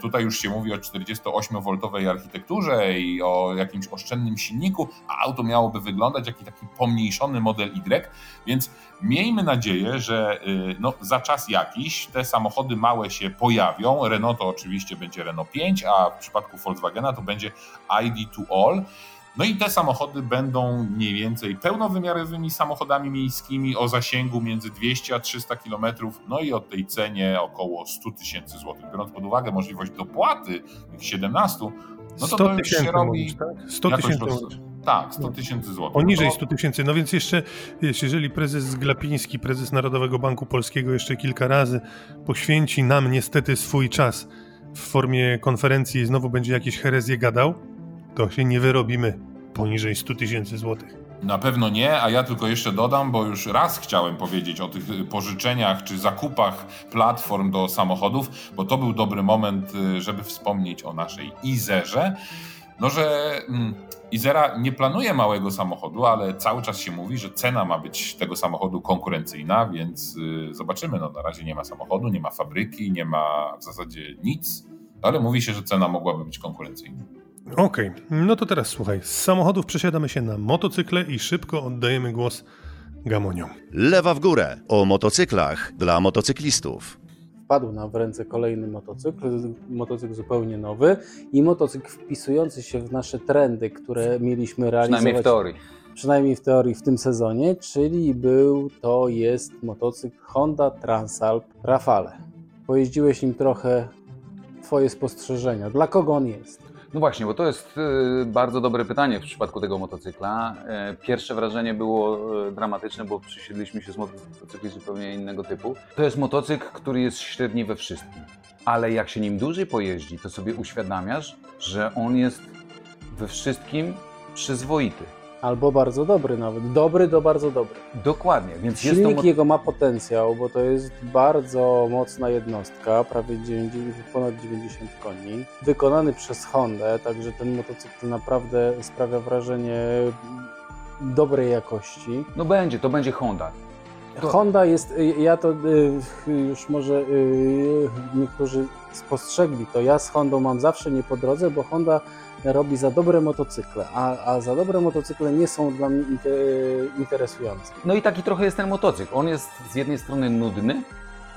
Tutaj już się mówi o 48-woltowej architekturze i o jakimś oszczędnym silniku, a auto miałoby wyglądać jak taki pomniejszony model Y, więc miejmy nadzieję, że no, za czas jakiś te samochody małe się pojawią. Renault to oczywiście będzie Renault 5, a w przypadku Volkswagena to będzie ID to All. No i te samochody będą mniej więcej pełnowymiarowymi samochodami miejskimi o zasięgu między 200 a 300 km, no i o tej cenie około 100 tysięcy złotych. Biorąc pod uwagę możliwość dopłaty tych 17, no to 100 to już się robi... tak? 100 tysięcy. Tak, 100 tysięcy złotych. Poniżej no to... 100 tysięcy. No więc jeszcze, jeżeli prezes Glapiński, prezes Narodowego Banku Polskiego jeszcze kilka razy poświęci nam niestety swój czas w formie konferencji i znowu będzie jakieś herezje gadał, to się nie wyrobimy poniżej 100 tysięcy złotych. Na pewno nie, a ja tylko jeszcze dodam, bo już raz chciałem powiedzieć o tych pożyczeniach czy zakupach platform do samochodów, bo to był dobry moment, żeby wspomnieć o naszej Izerze. No, że mm, Izera nie planuje małego samochodu, ale cały czas się mówi, że cena ma być tego samochodu konkurencyjna, więc y, zobaczymy. No, na razie nie ma samochodu, nie ma fabryki, nie ma w zasadzie nic, ale mówi się, że cena mogłaby być konkurencyjna. Okej, okay. no to teraz słuchaj. Z samochodów przesiadamy się na motocykle i szybko oddajemy głos Gamoniom. Lewa w górę o motocyklach dla motocyklistów. Wpadł nam w ręce kolejny motocykl, motocykl zupełnie nowy i motocykl wpisujący się w nasze trendy, które mieliśmy realizować. Przynajmniej w teorii. Przynajmniej w teorii w tym sezonie, czyli był to jest motocykl Honda Transalp Rafale. Pojeździłeś nim trochę, Twoje spostrzeżenia. Dla kogo on jest? No właśnie, bo to jest y, bardzo dobre pytanie w przypadku tego motocykla. E, pierwsze wrażenie było e, dramatyczne, bo przysiedliśmy się z motocykli zupełnie innego typu. To jest motocykl, który jest średni we wszystkim, ale jak się nim dłużej pojeździ, to sobie uświadamiasz, że on jest we wszystkim przyzwoity. Albo bardzo dobry nawet. Dobry do bardzo dobry. Dokładnie. Więc Silnik jest to... jego ma potencjał, bo to jest bardzo mocna jednostka, prawie 90, ponad 90 koni. Wykonany przez Hondę, także ten motocykl naprawdę sprawia wrażenie dobrej jakości. No będzie, to będzie Honda. To... Honda jest, ja to już może niektórzy spostrzegli to, ja z Hondą mam zawsze nie po drodze, bo Honda robi za dobre motocykle, a, a za dobre motocykle nie są dla mnie interesujące. No i taki trochę jest ten motocykl. On jest z jednej strony nudny,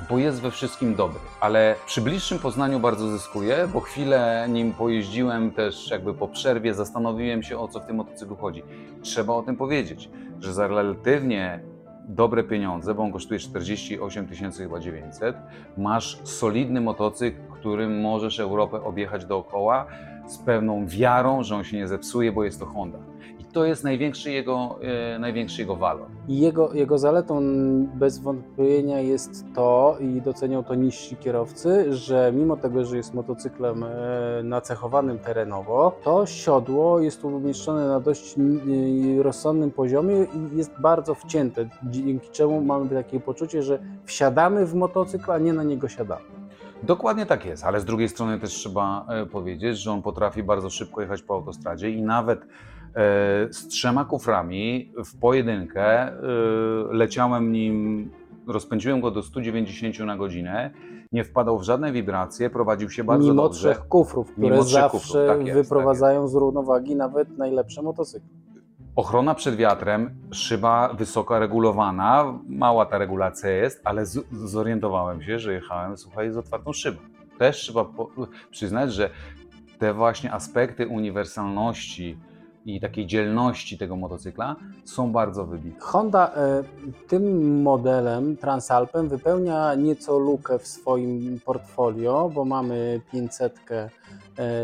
bo jest we wszystkim dobry, ale przy bliższym poznaniu bardzo zyskuje, bo chwilę nim pojeździłem też jakby po przerwie, zastanowiłem się o co w tym motocyklu chodzi. Trzeba o tym powiedzieć, że za relatywnie dobre pieniądze, bo on kosztuje 48 tysięcy chyba 900, masz solidny motocykl, którym możesz Europę objechać dookoła, z pewną wiarą, że on się nie zepsuje, bo jest to Honda. I to jest największy jego, e, największy jego walor. I jego, jego zaletą bez wątpienia jest to, i docenią to niżsi kierowcy, że mimo tego, że jest motocyklem e, nacechowanym terenowo, to siodło jest umieszczone na dość e, rozsądnym poziomie i jest bardzo wcięte, dzięki czemu mamy takie poczucie, że wsiadamy w motocykl, a nie na niego siadamy. Dokładnie tak jest, ale z drugiej strony też trzeba e, powiedzieć, że on potrafi bardzo szybko jechać po autostradzie i nawet e, z trzema kuframi w pojedynkę e, leciałem nim, rozpędziłem go do 190 na godzinę, nie wpadał w żadne wibracje, prowadził się bardzo Mimo dobrze. trzech kufrów, które Mimo zawsze kufrów, tak jest, wyprowadzają tak z równowagi nawet najlepsze motocykle. Ochrona przed wiatrem, szyba wysoko regulowana, mała ta regulacja jest, ale z, zorientowałem się, że jechałem, słuchaj, z otwartą szybą. Też trzeba po, przyznać, że te właśnie aspekty uniwersalności i takiej dzielności tego motocykla są bardzo wybitne. Honda e, tym modelem Transalpem wypełnia nieco lukę w swoim portfolio, bo mamy 500 E,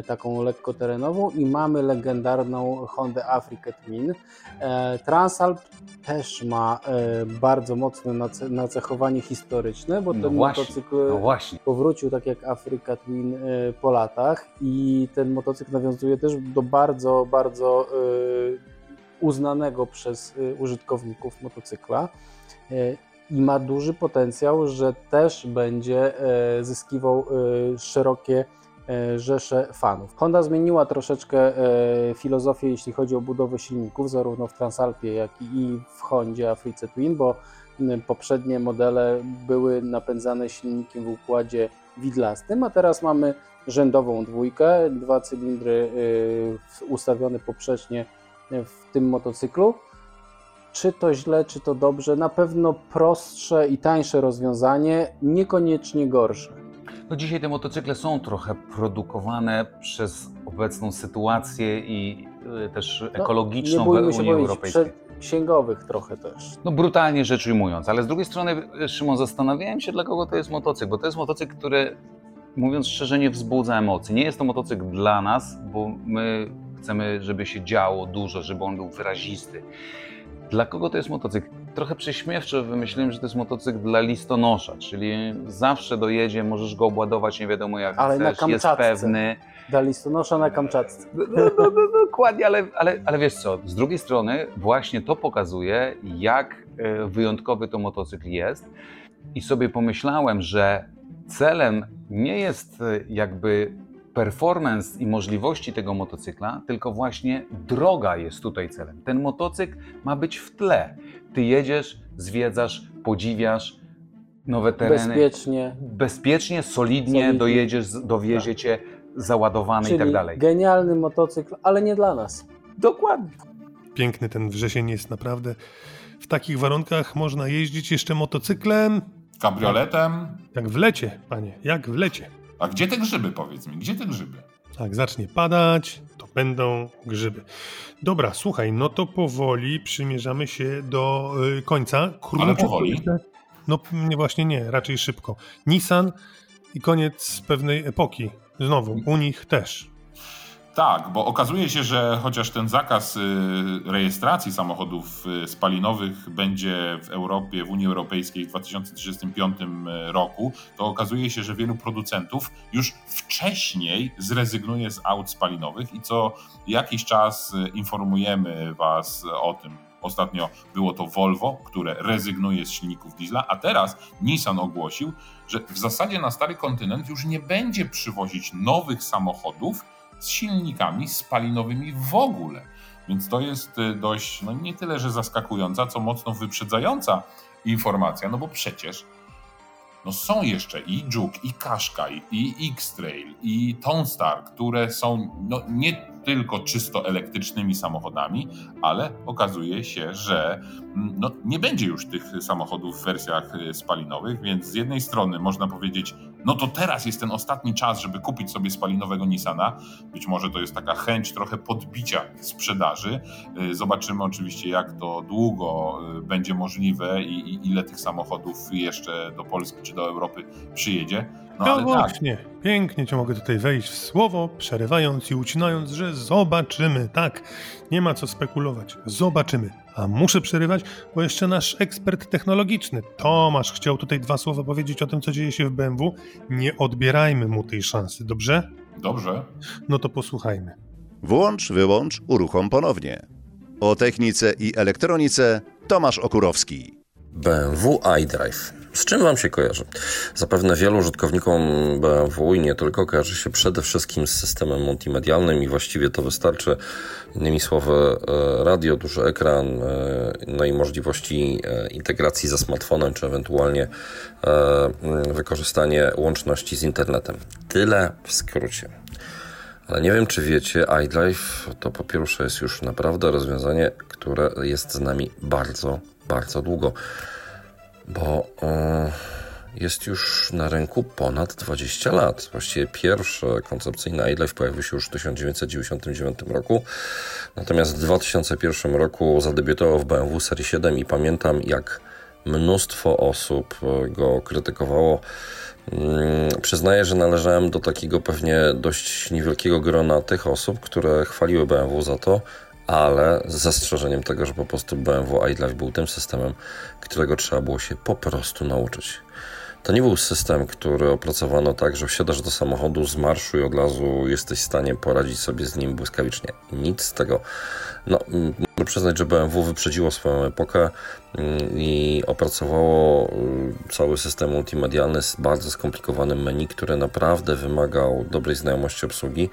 taką lekkoterenową i mamy legendarną Hondę Africa Twin. E, Transalp też ma e, bardzo mocne nacechowanie historyczne, bo no ten właśnie, motocykl no powrócił tak jak Africa Twin po latach i ten motocykl nawiązuje też do bardzo, bardzo uznanego przez użytkowników motocykla i ma duży potencjał, że też będzie zyskiwał szerokie E, rzesze fanów. Honda zmieniła troszeczkę e, filozofię, jeśli chodzi o budowę silników, zarówno w Transalpie, jak i w Hondzie Africe Twin, bo poprzednie modele były napędzane silnikiem w układzie widlastym, a teraz mamy rzędową dwójkę, dwa cylindry ustawione poprzecznie w tym motocyklu. Czy to źle, czy to dobrze? Na pewno prostsze i tańsze rozwiązanie, niekoniecznie gorsze. No dzisiaj te motocykle są trochę produkowane przez obecną sytuację i y, też no, ekologiczną no, w Unii Europejskiej. Księgowych trochę też. No brutalnie rzecz ujmując, ale z drugiej strony, Szymon, zastanawiałem się, dla kogo to jest motocykl, bo to jest motocykl, który, mówiąc szczerze, nie wzbudza emocji. Nie jest to motocykl dla nas, bo my chcemy, żeby się działo dużo, żeby on był wyrazisty. Dla kogo to jest motocykl? Trochę prześmiewczo wymyśliłem, że to jest motocykl dla listonosza, czyli zawsze dojedzie, możesz go obładować nie wiadomo jak ale chcesz, jest pewny. Dla listonosza na Kamczatce. No, no, no, no, dokładnie, ale, ale, ale wiesz co, z drugiej strony właśnie to pokazuje, jak e, wyjątkowy to motocykl jest i sobie pomyślałem, że celem nie jest e, jakby performance i możliwości tego motocykla, tylko właśnie droga jest tutaj celem. Ten motocykl ma być w tle. Ty jedziesz, zwiedzasz, podziwiasz nowe tereny. Bezpiecznie. Bezpiecznie, solidnie, solidnie. dojedziesz, dowiezie tak. cię załadowany Czyli i tak dalej. genialny motocykl, ale nie dla nas. Dokładnie. Piękny ten wrzesień jest naprawdę. W takich warunkach można jeździć jeszcze motocyklem. Kabrioletem. Jak w lecie, panie, jak w lecie. A gdzie te grzyby, powiedz mi? Gdzie te grzyby? Tak, zacznie padać, będą grzyby. Dobra, słuchaj, no to powoli przymierzamy się do y, końca. Krótko, Ale powoli? No nie, właśnie nie, raczej szybko. Nissan i koniec pewnej epoki. Znowu, u nich też. Tak, bo okazuje się, że chociaż ten zakaz y, rejestracji samochodów y, spalinowych będzie w Europie, w Unii Europejskiej w 2035 y, roku, to okazuje się, że wielu producentów już wcześniej zrezygnuje z aut spalinowych i co jakiś czas informujemy Was o tym. Ostatnio było to Volvo, które rezygnuje z silników diesla, a teraz Nissan ogłosił, że w zasadzie na stary kontynent już nie będzie przywozić nowych samochodów, z silnikami spalinowymi w ogóle. Więc to jest y, dość, no nie tyle, że zaskakująca, co mocno wyprzedzająca informacja, no bo przecież no są jeszcze i Juke, i Qashqai, i X-Trail, i Tonstar, które są no, nie tylko czysto elektrycznymi samochodami, ale okazuje się, że mm, no, nie będzie już tych samochodów w wersjach y, spalinowych, więc z jednej strony można powiedzieć, no to teraz jest ten ostatni czas, żeby kupić sobie spalinowego Nissana. Być może to jest taka chęć trochę podbicia sprzedaży. Y, zobaczymy oczywiście, jak to długo y, będzie możliwe i, i ile tych samochodów jeszcze do Polski czy do Europy przyjedzie. No, no tak. właśnie, tak. pięknie cię mogę tutaj wejść w słowo, przerywając i ucinając, że zobaczymy. Tak, nie ma co spekulować. Zobaczymy. A muszę przerywać, bo jeszcze nasz ekspert technologiczny, Tomasz, chciał tutaj dwa słowa powiedzieć o tym, co dzieje się w BMW. Nie odbierajmy mu tej szansy, dobrze? Dobrze. No to posłuchajmy. Włącz, wyłącz, uruchom ponownie. O technice i elektronice Tomasz Okurowski. BMW iDrive. Z czym Wam się kojarzy? Zapewne wielu użytkownikom BMW i nie tylko kojarzy się przede wszystkim z systemem multimedialnym i właściwie to wystarczy. Innymi słowy, e, radio, duży ekran, e, no i możliwości e, integracji ze smartfonem, czy ewentualnie wykorzystanie łączności z internetem. Tyle w skrócie. Ale nie wiem, czy wiecie, iDrive to po pierwsze jest już naprawdę rozwiązanie, które jest z nami bardzo, bardzo długo bo e, jest już na rynku ponad 20 lat. Właściwie pierwszy koncepcyjny iLife pojawił się już w 1999 roku, natomiast w 2001 roku zadebiutował w BMW Serii 7 i pamiętam jak mnóstwo osób go krytykowało. Mm, przyznaję, że należałem do takiego pewnie dość niewielkiego grona tych osób, które chwaliły BMW za to, ale z zastrzeżeniem tego, że po prostu BMW iDrive był tym systemem, którego trzeba było się po prostu nauczyć. To nie był system, który opracowano tak, że wsiadasz do samochodu z marszu i od razu jesteś w stanie poradzić sobie z nim błyskawicznie. Nic z tego. No, muszę przyznać, że BMW wyprzedziło swoją epokę mm, i opracowało mm, cały system multimedialny z bardzo skomplikowanym menu, który naprawdę wymagał dobrej znajomości obsługi.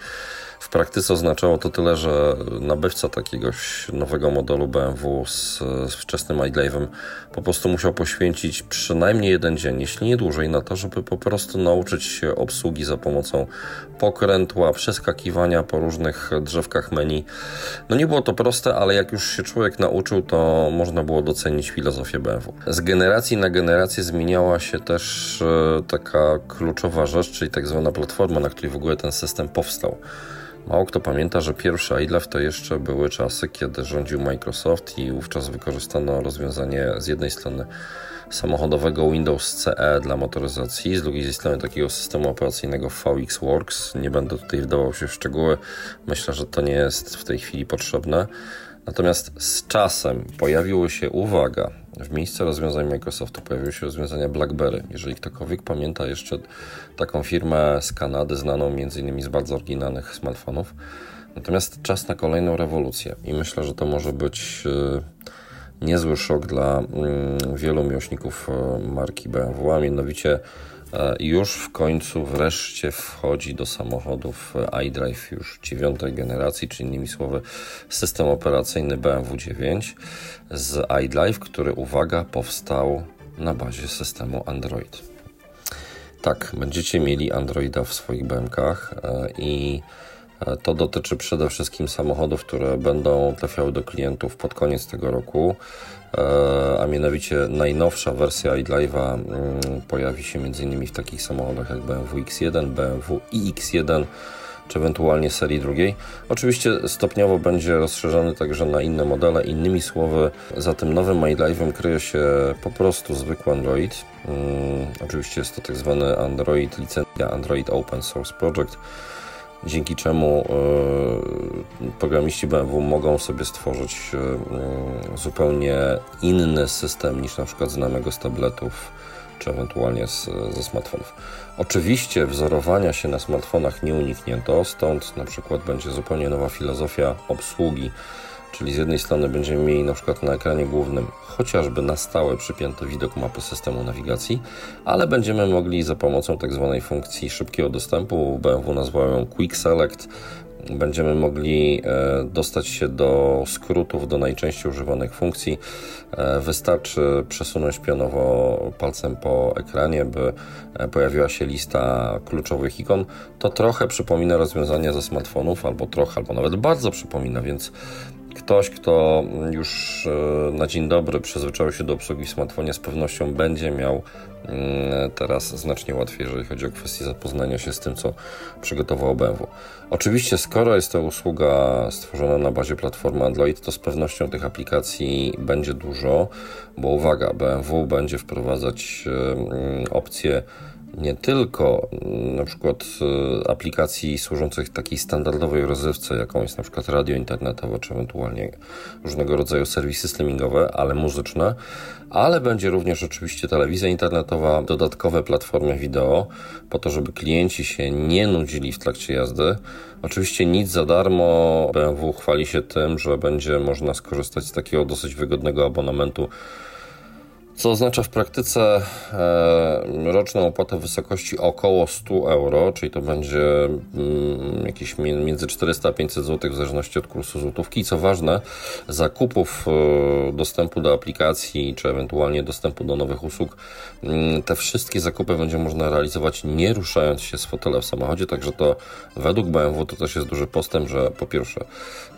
W praktyce oznaczało to tyle, że nabywca takiegoś nowego modelu BMW z, z wczesnym iDrive'em po prostu musiał poświęcić przynajmniej jeden dzień, jeśli nie dłużej, na to, żeby po prostu nauczyć się obsługi za pomocą pokrętła, przeskakiwania po różnych drzewkach menu. No nie było to proste, ale jak już się człowiek nauczył, to można było docenić filozofię BMW. Z generacji na generację zmieniała się też e, taka kluczowa rzecz, czyli tak zwana platforma, na której w ogóle ten system powstał. Mało kto pamięta, że pierwsze iDrive to jeszcze były czasy, kiedy rządził Microsoft i wówczas wykorzystano rozwiązanie z jednej strony samochodowego Windows CE dla motoryzacji, z drugiej strony takiego systemu operacyjnego VxWorks. Nie będę tutaj wdawał się w szczegóły, myślę, że to nie jest w tej chwili potrzebne. Natomiast z czasem pojawiły się, uwaga, w miejsce rozwiązań Microsoftu pojawiły się rozwiązania BlackBerry. Jeżeli ktokolwiek pamięta jeszcze taką firmę z Kanady, znaną m.in. z bardzo oryginalnych smartfonów. Natomiast czas na kolejną rewolucję i myślę, że to może być y, niezły szok dla mm, wielu miłośników y, marki BMW, a mianowicie już w końcu wreszcie wchodzi do samochodów iDrive już dziewiątej generacji, czyli innymi słowy system operacyjny BMW 9 z iDrive, który uwaga powstał na bazie systemu Android. Tak, będziecie mieli Androida w swoich BMKach e, i e, to dotyczy przede wszystkim samochodów, które będą trafiały do klientów pod koniec tego roku. E, a mianowicie najnowsza wersja iDrive'a mm, pojawi się m.in. w takich samochodach jak BMW X1, BMW iX1 czy ewentualnie serii drugiej. Oczywiście stopniowo będzie rozszerzony także na inne modele. Innymi słowy, za tym nowym iDrive'em kryje się po prostu zwykły Android. Hmm, oczywiście jest to tak zwany Android, licencja Android Open Source Project dzięki czemu e, programiści BMW mogą sobie stworzyć e, zupełnie inny system niż na przykład znanego z tabletów czy ewentualnie z, ze smartfonów. Oczywiście wzorowania się na smartfonach nie uniknięto, stąd na przykład będzie zupełnie nowa filozofia obsługi Czyli z jednej strony będziemy mieli na przykład na ekranie głównym chociażby na stałe przypięty widok mapy systemu nawigacji, ale będziemy mogli za pomocą tak zwanej funkcji szybkiego dostępu, BMW nazwał ją Quick Select, będziemy mogli e, dostać się do skrótów, do najczęściej używanych funkcji. E, wystarczy przesunąć pionowo palcem po ekranie, by e, pojawiła się lista kluczowych ikon. To trochę przypomina rozwiązania ze smartfonów, albo trochę, albo nawet bardzo przypomina, więc Ktoś, kto już e, na dzień dobry przyzwyczaił się do obsługi w smartfonie, z pewnością będzie miał mm, teraz znacznie łatwiej, jeżeli chodzi o kwestię zapoznania się z tym, co przygotował BMW. Oczywiście, skoro jest to usługa stworzona na bazie platformy Android, to z pewnością tych aplikacji będzie dużo, bo uwaga, BMW będzie wprowadzać mm, opcje nie tylko mm, na przykład y, aplikacji służących takiej standardowej rozrywce, jaką jest na przykład radio internetowe, czy ewentualnie różnego rodzaju serwisy streamingowe, ale muzyczne, ale będzie również oczywiście telewizja internetowa, dodatkowe platformy wideo, po to, żeby klienci się nie nudzili w trakcie jazdy. Oczywiście nic za darmo. BMW chwali się tym, że będzie można skorzystać z takiego dosyć wygodnego abonamentu co oznacza w praktyce e, roczną opłatę w wysokości około 100 euro, czyli to będzie mm, jakieś między 400 a 500 zł w zależności od kursu złotówki. I co ważne, zakupów e, dostępu do aplikacji, czy ewentualnie dostępu do nowych usług, mm, te wszystkie zakupy będzie można realizować nie ruszając się z fotela w samochodzie, także to według BMW to też jest duży postęp, że po pierwsze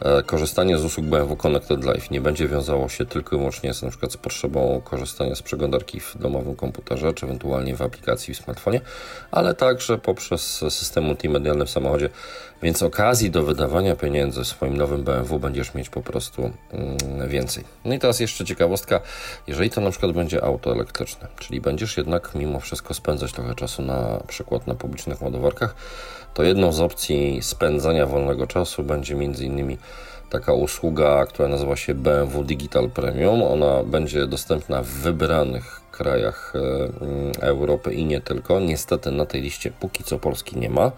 e, korzystanie z usług BMW Connected Life nie będzie wiązało się tylko i wyłącznie z, na przykład z potrzebą korzystania z przeglądarki w domowym komputerze, czy ewentualnie w aplikacji w smartfonie, ale także poprzez system multimedialny w samochodzie. Więc okazji do wydawania pieniędzy w swoim nowym BMW będziesz mieć po prostu mm, więcej. No i teraz jeszcze ciekawostka, jeżeli to na przykład będzie auto elektryczne, czyli będziesz jednak mimo wszystko spędzać trochę czasu na przykład na publicznych ładowarkach, to jedną z opcji spędzania wolnego czasu będzie między innymi taka usługa, która nazywa się BMW Digital Premium. Ona będzie dostępna w wybranych krajach e, mm, Europy i nie tylko. Niestety na tej liście póki co Polski nie ma.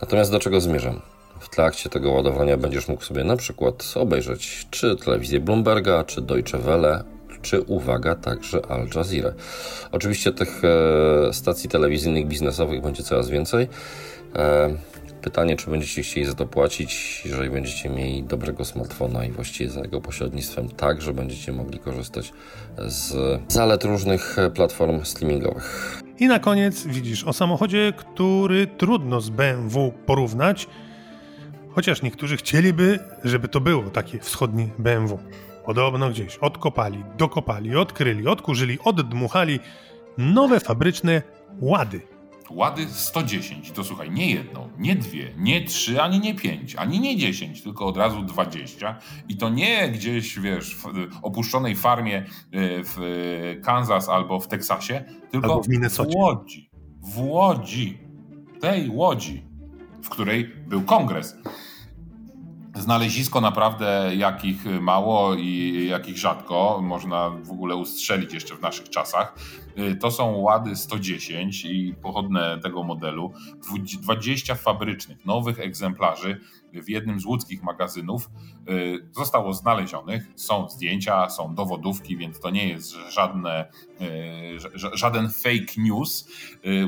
Natomiast do czego zmierzam? W trakcie tego ładowania będziesz mógł sobie na przykład obejrzeć czy telewizję Bloomberga, czy Deutsche Welle, czy uwaga, także Al Jazeera. Oczywiście tych e, stacji telewizyjnych biznesowych będzie coraz więcej. E, pytanie, czy będziecie chcieli za to płacić, jeżeli będziecie mieli dobrego smartfona i właściwie za jego pośrednictwem, tak, że będziecie mogli korzystać z zalet różnych platform streamingowych. I na koniec widzisz o samochodzie, który trudno z BMW porównać, chociaż niektórzy chcieliby, żeby to było takie wschodnie BMW. Podobno gdzieś odkopali, dokopali, odkryli, odkurzyli, oddmuchali nowe fabryczne łady. Łady 110. To słuchaj, nie jedną, nie dwie, nie trzy, ani nie pięć, ani nie dziesięć, tylko od razu 20. I to nie gdzieś, wiesz, w opuszczonej farmie y, w Kansas albo w Teksasie, tylko Albo w Minnesocie. w Łodzi. W Łodzi. Tej Łodzi, w której był kongres. Znalezisko naprawdę jakich mało i jakich rzadko można w ogóle ustrzelić jeszcze w naszych czasach. Y, To są łady 110 i pochodne tego modelu. Dwu- 20 fabrycznych, nowych egzemplarzy w jednym z łódzkich magazynów y, zostało znalezionych. Są zdjęcia, są dowodówki, więc to nie jest żadne, y, ża- ża- żaden fake news.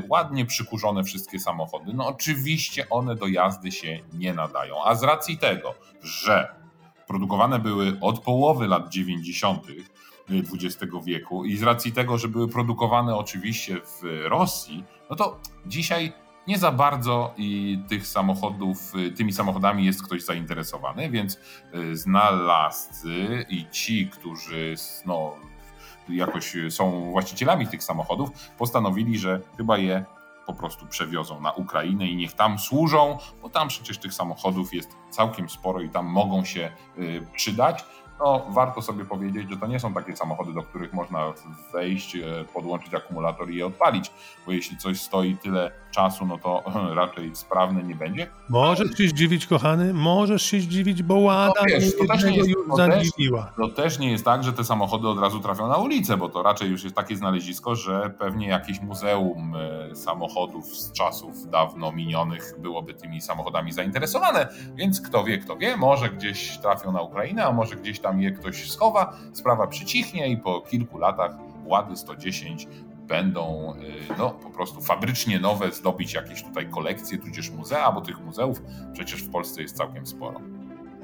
Ładnie przykurzone wszystkie samochody. No oczywiście one do jazdy się nie nadają. A z racji tego, że produkowane były od połowy lat 90. XX wieku i z racji tego, że były produkowane oczywiście w Rosji, no to dzisiaj nie za bardzo i tych samochodów, tymi samochodami jest ktoś zainteresowany, więc y, znalazcy i ci, którzy no, jakoś są właścicielami tych samochodów, postanowili, że chyba je po prostu przewiozą na Ukrainę i niech tam służą, bo tam przecież tych samochodów jest całkiem sporo i tam mogą się y, przydać. No, warto sobie powiedzieć, że to nie są takie samochody, do których można wejść, e, podłączyć akumulator i je odpalić, bo jeśli coś stoi tyle czasu, no to raczej sprawne nie będzie. Możesz się zdziwić, kochany, możesz się zdziwić, bo łada No wiesz, to też nie jest- już to też-. To też nie jest tak, że te samochody od razu trafią na ulicę, bo to raczej już jest takie znalezisko, że pewnie jakieś muzeum e, samochodów z czasów dawno minionych byłoby tymi samochodami zainteresowane. Więc kto wie, kto wie, może gdzieś trafią na Ukrainę, a może gdzieś tam je ktoś schowa, sprawa przycichnie i po kilku latach Łady 110 będą e, no, po prostu fabrycznie nowe zdobić jakieś tutaj kolekcje, tudzież muzea, bo tych muzeów przecież w Polsce jest całkiem sporo.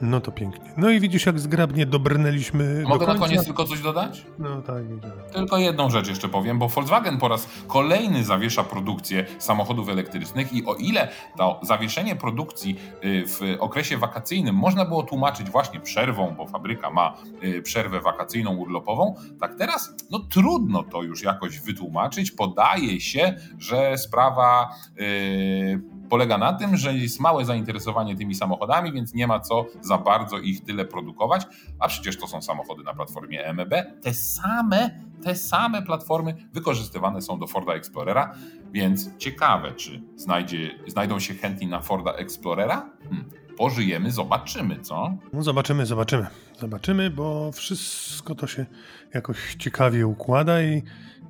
No to pięknie. No i widzisz, jak zgrabnie dobrnęliśmy do Mogę na końca. koniec tylko coś dodać? No tak, wiedziałem. Tylko jedną rzecz jeszcze powiem, bo Volkswagen po raz kolejny zawiesza produkcję samochodów elektrycznych i o ile to zawieszenie produkcji y, w okresie wakacyjnym można było tłumaczyć właśnie przerwą, bo fabryka ma y, przerwę wakacyjną urlopową, tak teraz no trudno to już jakoś wytłumaczyć. Podaje się, że sprawa y, polega na tym, że jest małe zainteresowanie tymi samochodami, więc nie ma co za bardzo ich tyle produkować, a przecież to są samochody na platformie MEB. Te same, te same platformy wykorzystywane są do Forda Explorera, więc ciekawe, czy znajdzie, znajdą się chętni na Forda Explorera? Hmm. Pożyjemy, zobaczymy, co? No zobaczymy, zobaczymy. Zobaczymy, bo wszystko to się jakoś ciekawie układa i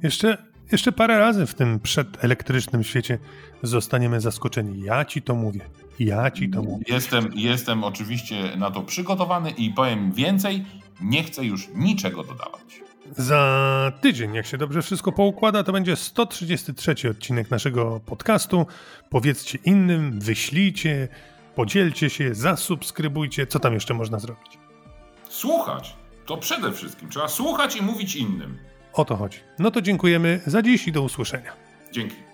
jeszcze, jeszcze parę razy w tym przedelektrycznym świecie zostaniemy zaskoczeni. Ja ci to mówię. Ja ci to mówię. Jestem, jestem oczywiście na to przygotowany i powiem więcej, nie chcę już niczego dodawać. Za tydzień, jak się dobrze wszystko poukłada, to będzie 133 odcinek naszego podcastu. Powiedzcie innym, wyślijcie, podzielcie się, zasubskrybujcie. Co tam jeszcze można zrobić? Słuchać to przede wszystkim. Trzeba słuchać i mówić innym. O to chodzi. No to dziękujemy za dziś i do usłyszenia. Dzięki.